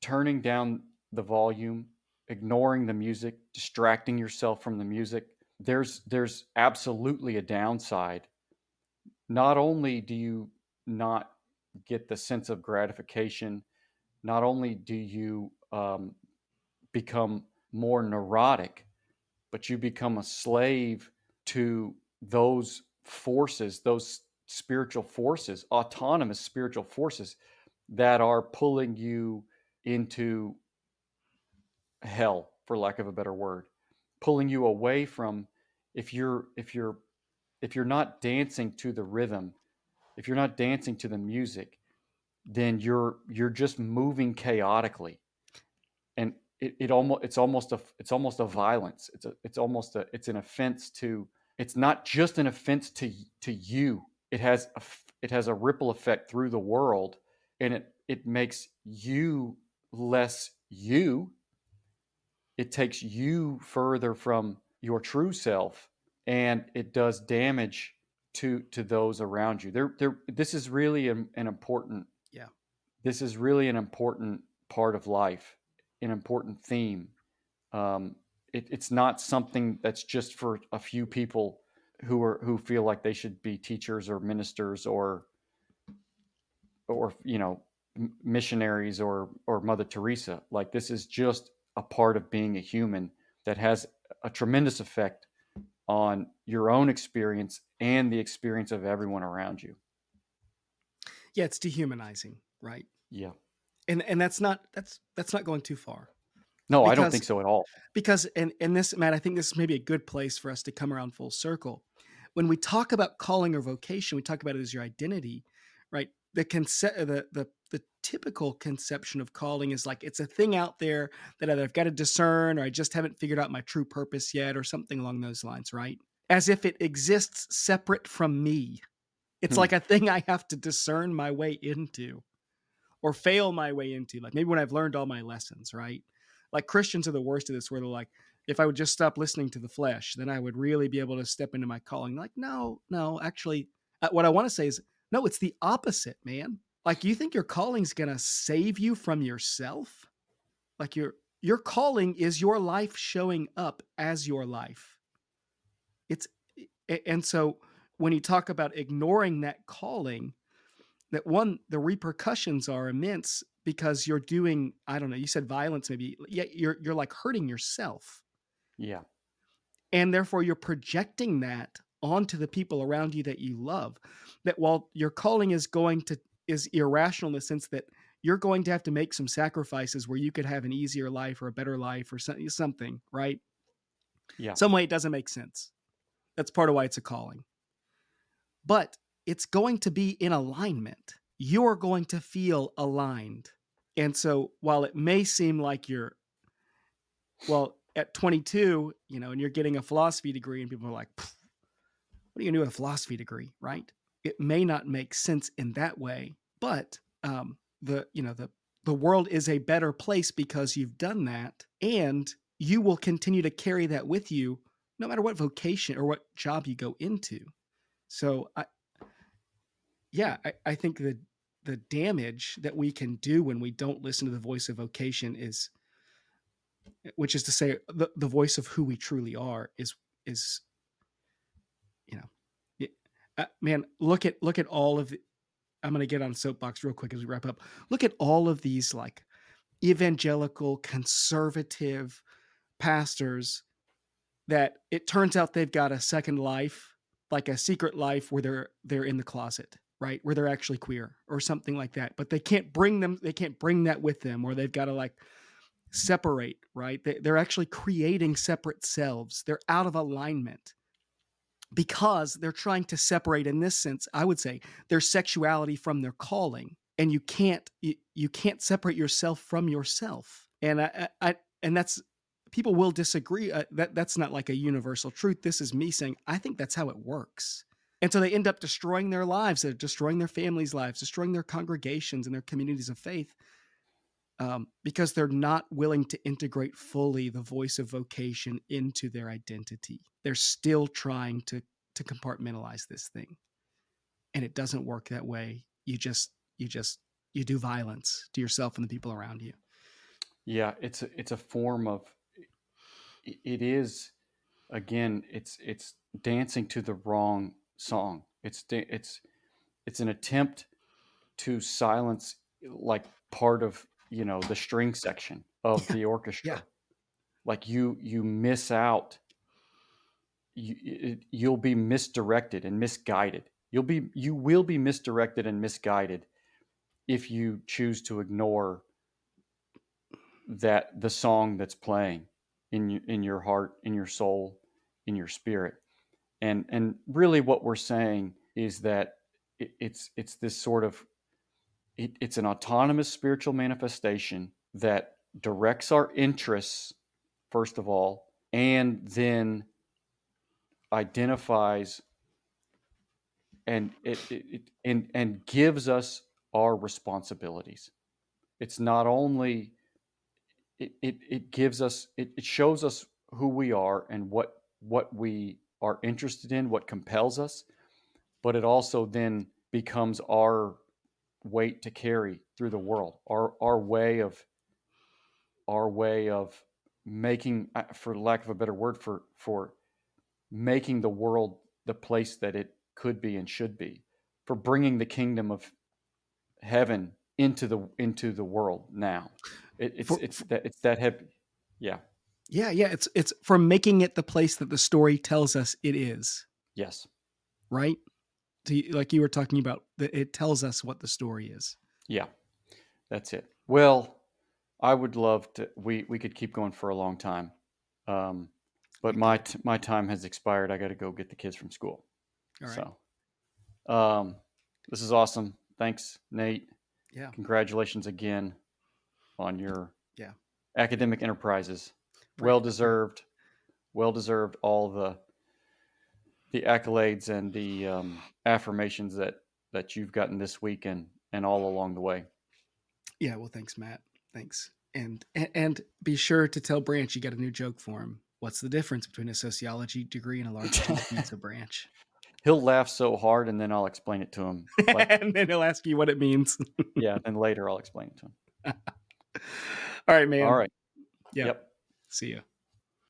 turning down the volume, ignoring the music, distracting yourself from the music, there's there's absolutely a downside. Not only do you not get the sense of gratification, not only do you um, become more neurotic, but you become a slave to those forces, those spiritual forces, autonomous spiritual forces that are pulling you into hell, for lack of a better word, pulling you away from if you're if you're if you're not dancing to the rhythm, if you're not dancing to the music, then you're you're just moving chaotically. And it, it almost it's almost a it's almost a violence. It's a it's almost a it's an offense to it's not just an offense to to you. It has a it has a ripple effect through the world, and it it makes you less you. It takes you further from your true self, and it does damage to to those around you. There, there. This is really an, an important. Yeah. This is really an important part of life, an important theme. Um, it, it's not something that's just for a few people who are who feel like they should be teachers or ministers or or you know missionaries or or Mother Teresa. Like this is just a part of being a human that has a tremendous effect on your own experience and the experience of everyone around you. Yeah, it's dehumanizing, right? Yeah. And and that's not that's that's not going too far. No, because, I don't think so at all. Because and and this Matt, I think this is maybe a good place for us to come around full circle. When we talk about calling or vocation, we talk about it as your identity, right? The concept the the the typical conception of calling is like it's a thing out there that either I've got to discern or I just haven't figured out my true purpose yet or something along those lines, right? As if it exists separate from me. It's hmm. like a thing I have to discern my way into or fail my way into. Like maybe when I've learned all my lessons, right? Like Christians are the worst of this, where they're like, if I would just stop listening to the flesh, then I would really be able to step into my calling. Like, no, no, actually, uh, what I want to say is, no, it's the opposite, man. Like you think your calling's to save you from yourself? Like your your calling is your life showing up as your life. It's and so when you talk about ignoring that calling, that one the repercussions are immense because you're doing I don't know, you said violence maybe. Yeah, you're you're like hurting yourself. Yeah. And therefore you're projecting that onto the people around you that you love. That while your calling is going to is irrational in the sense that you're going to have to make some sacrifices where you could have an easier life or a better life or something, right? Yeah. Some way it doesn't make sense. That's part of why it's a calling. But it's going to be in alignment. You're going to feel aligned. And so while it may seem like you're, well, at 22, you know, and you're getting a philosophy degree, and people are like, what are you going to do with a philosophy degree, right? It may not make sense in that way, but um, the you know the the world is a better place because you've done that, and you will continue to carry that with you no matter what vocation or what job you go into. So I, yeah, I, I think the the damage that we can do when we don't listen to the voice of vocation is which is to say the, the voice of who we truly are is is you know uh, man look at look at all of the, i'm going to get on soapbox real quick as we wrap up. Look at all of these like evangelical conservative pastors that it turns out they've got a second life like a secret life where they're they're in the closet right? Where they're actually queer or something like that. But they can't bring them they can't bring that with them or they've got to like separate, right? They're actually creating separate selves. They're out of alignment because they're trying to separate, in this sense, I would say, their sexuality from their calling. And you can't you, can't separate yourself from yourself. And I, I and that's people will disagree. Uh, that that's not like a universal truth. This is me saying I think that's how it works. And so they end up destroying their lives, they're destroying their families' lives, destroying their congregations and their communities of faith um, because they're not willing to integrate fully the voice of vocation into their identity. They're still trying to to compartmentalize this thing. and it doesn't work that way. You just you just you do violence to yourself and the people around you. Yeah, it's a, it's a form of it is again it's it's dancing to the wrong song. It's it's it's an attempt to silence like part of you know the string section of Yeah. the orchestra. Yeah. Like you you miss out. You it, you'll be misdirected and misguided. You'll be you will be misdirected and misguided if you choose to ignore that the song that's playing in in your heart, in your soul, in your spirit. And and really what we're saying is that it, it's it's this sort of it, it's an autonomous spiritual manifestation that directs our interests first of all and then identifies and it, it, it and and gives us our responsibilities. It's not only it, it, it gives us it, it shows us who we are and what what we are interested in what compels us but it also then becomes our weight to carry through the world. Our our way of our way of making uh, for lack of a better word for for making the world the place that it could be and should be for bringing the kingdom of heaven into the into the world now. It, it's For- it's that it's that heavy. Yeah. Yeah, yeah. It's it's for making it the place that the story tells us it is, yes. Right? You- like you were talking about, that it tells us what the story is. yeah that's it well i would love to we we could keep going for a long time um but my t- my time has expired i got to go get the kids from school All right. so um this is awesome thanks nate Yeah. congratulations again on your Yeah. academic enterprises Right. well deserved well deserved all the the accolades and the um, affirmations that that you've gotten this week and and all along the way Yeah. Well, thanks, Matt. Thanks. And and, and be sure to tell Branch you got a new joke for him. What's the difference between a sociology degree and a large (laughs) pizza branch? he'll laugh so hard and then i'll explain it to him like, (laughs) and then he'll ask you what it means. (laughs) yeah and later i'll explain it to him All right, man. all right Yeah. yep See you.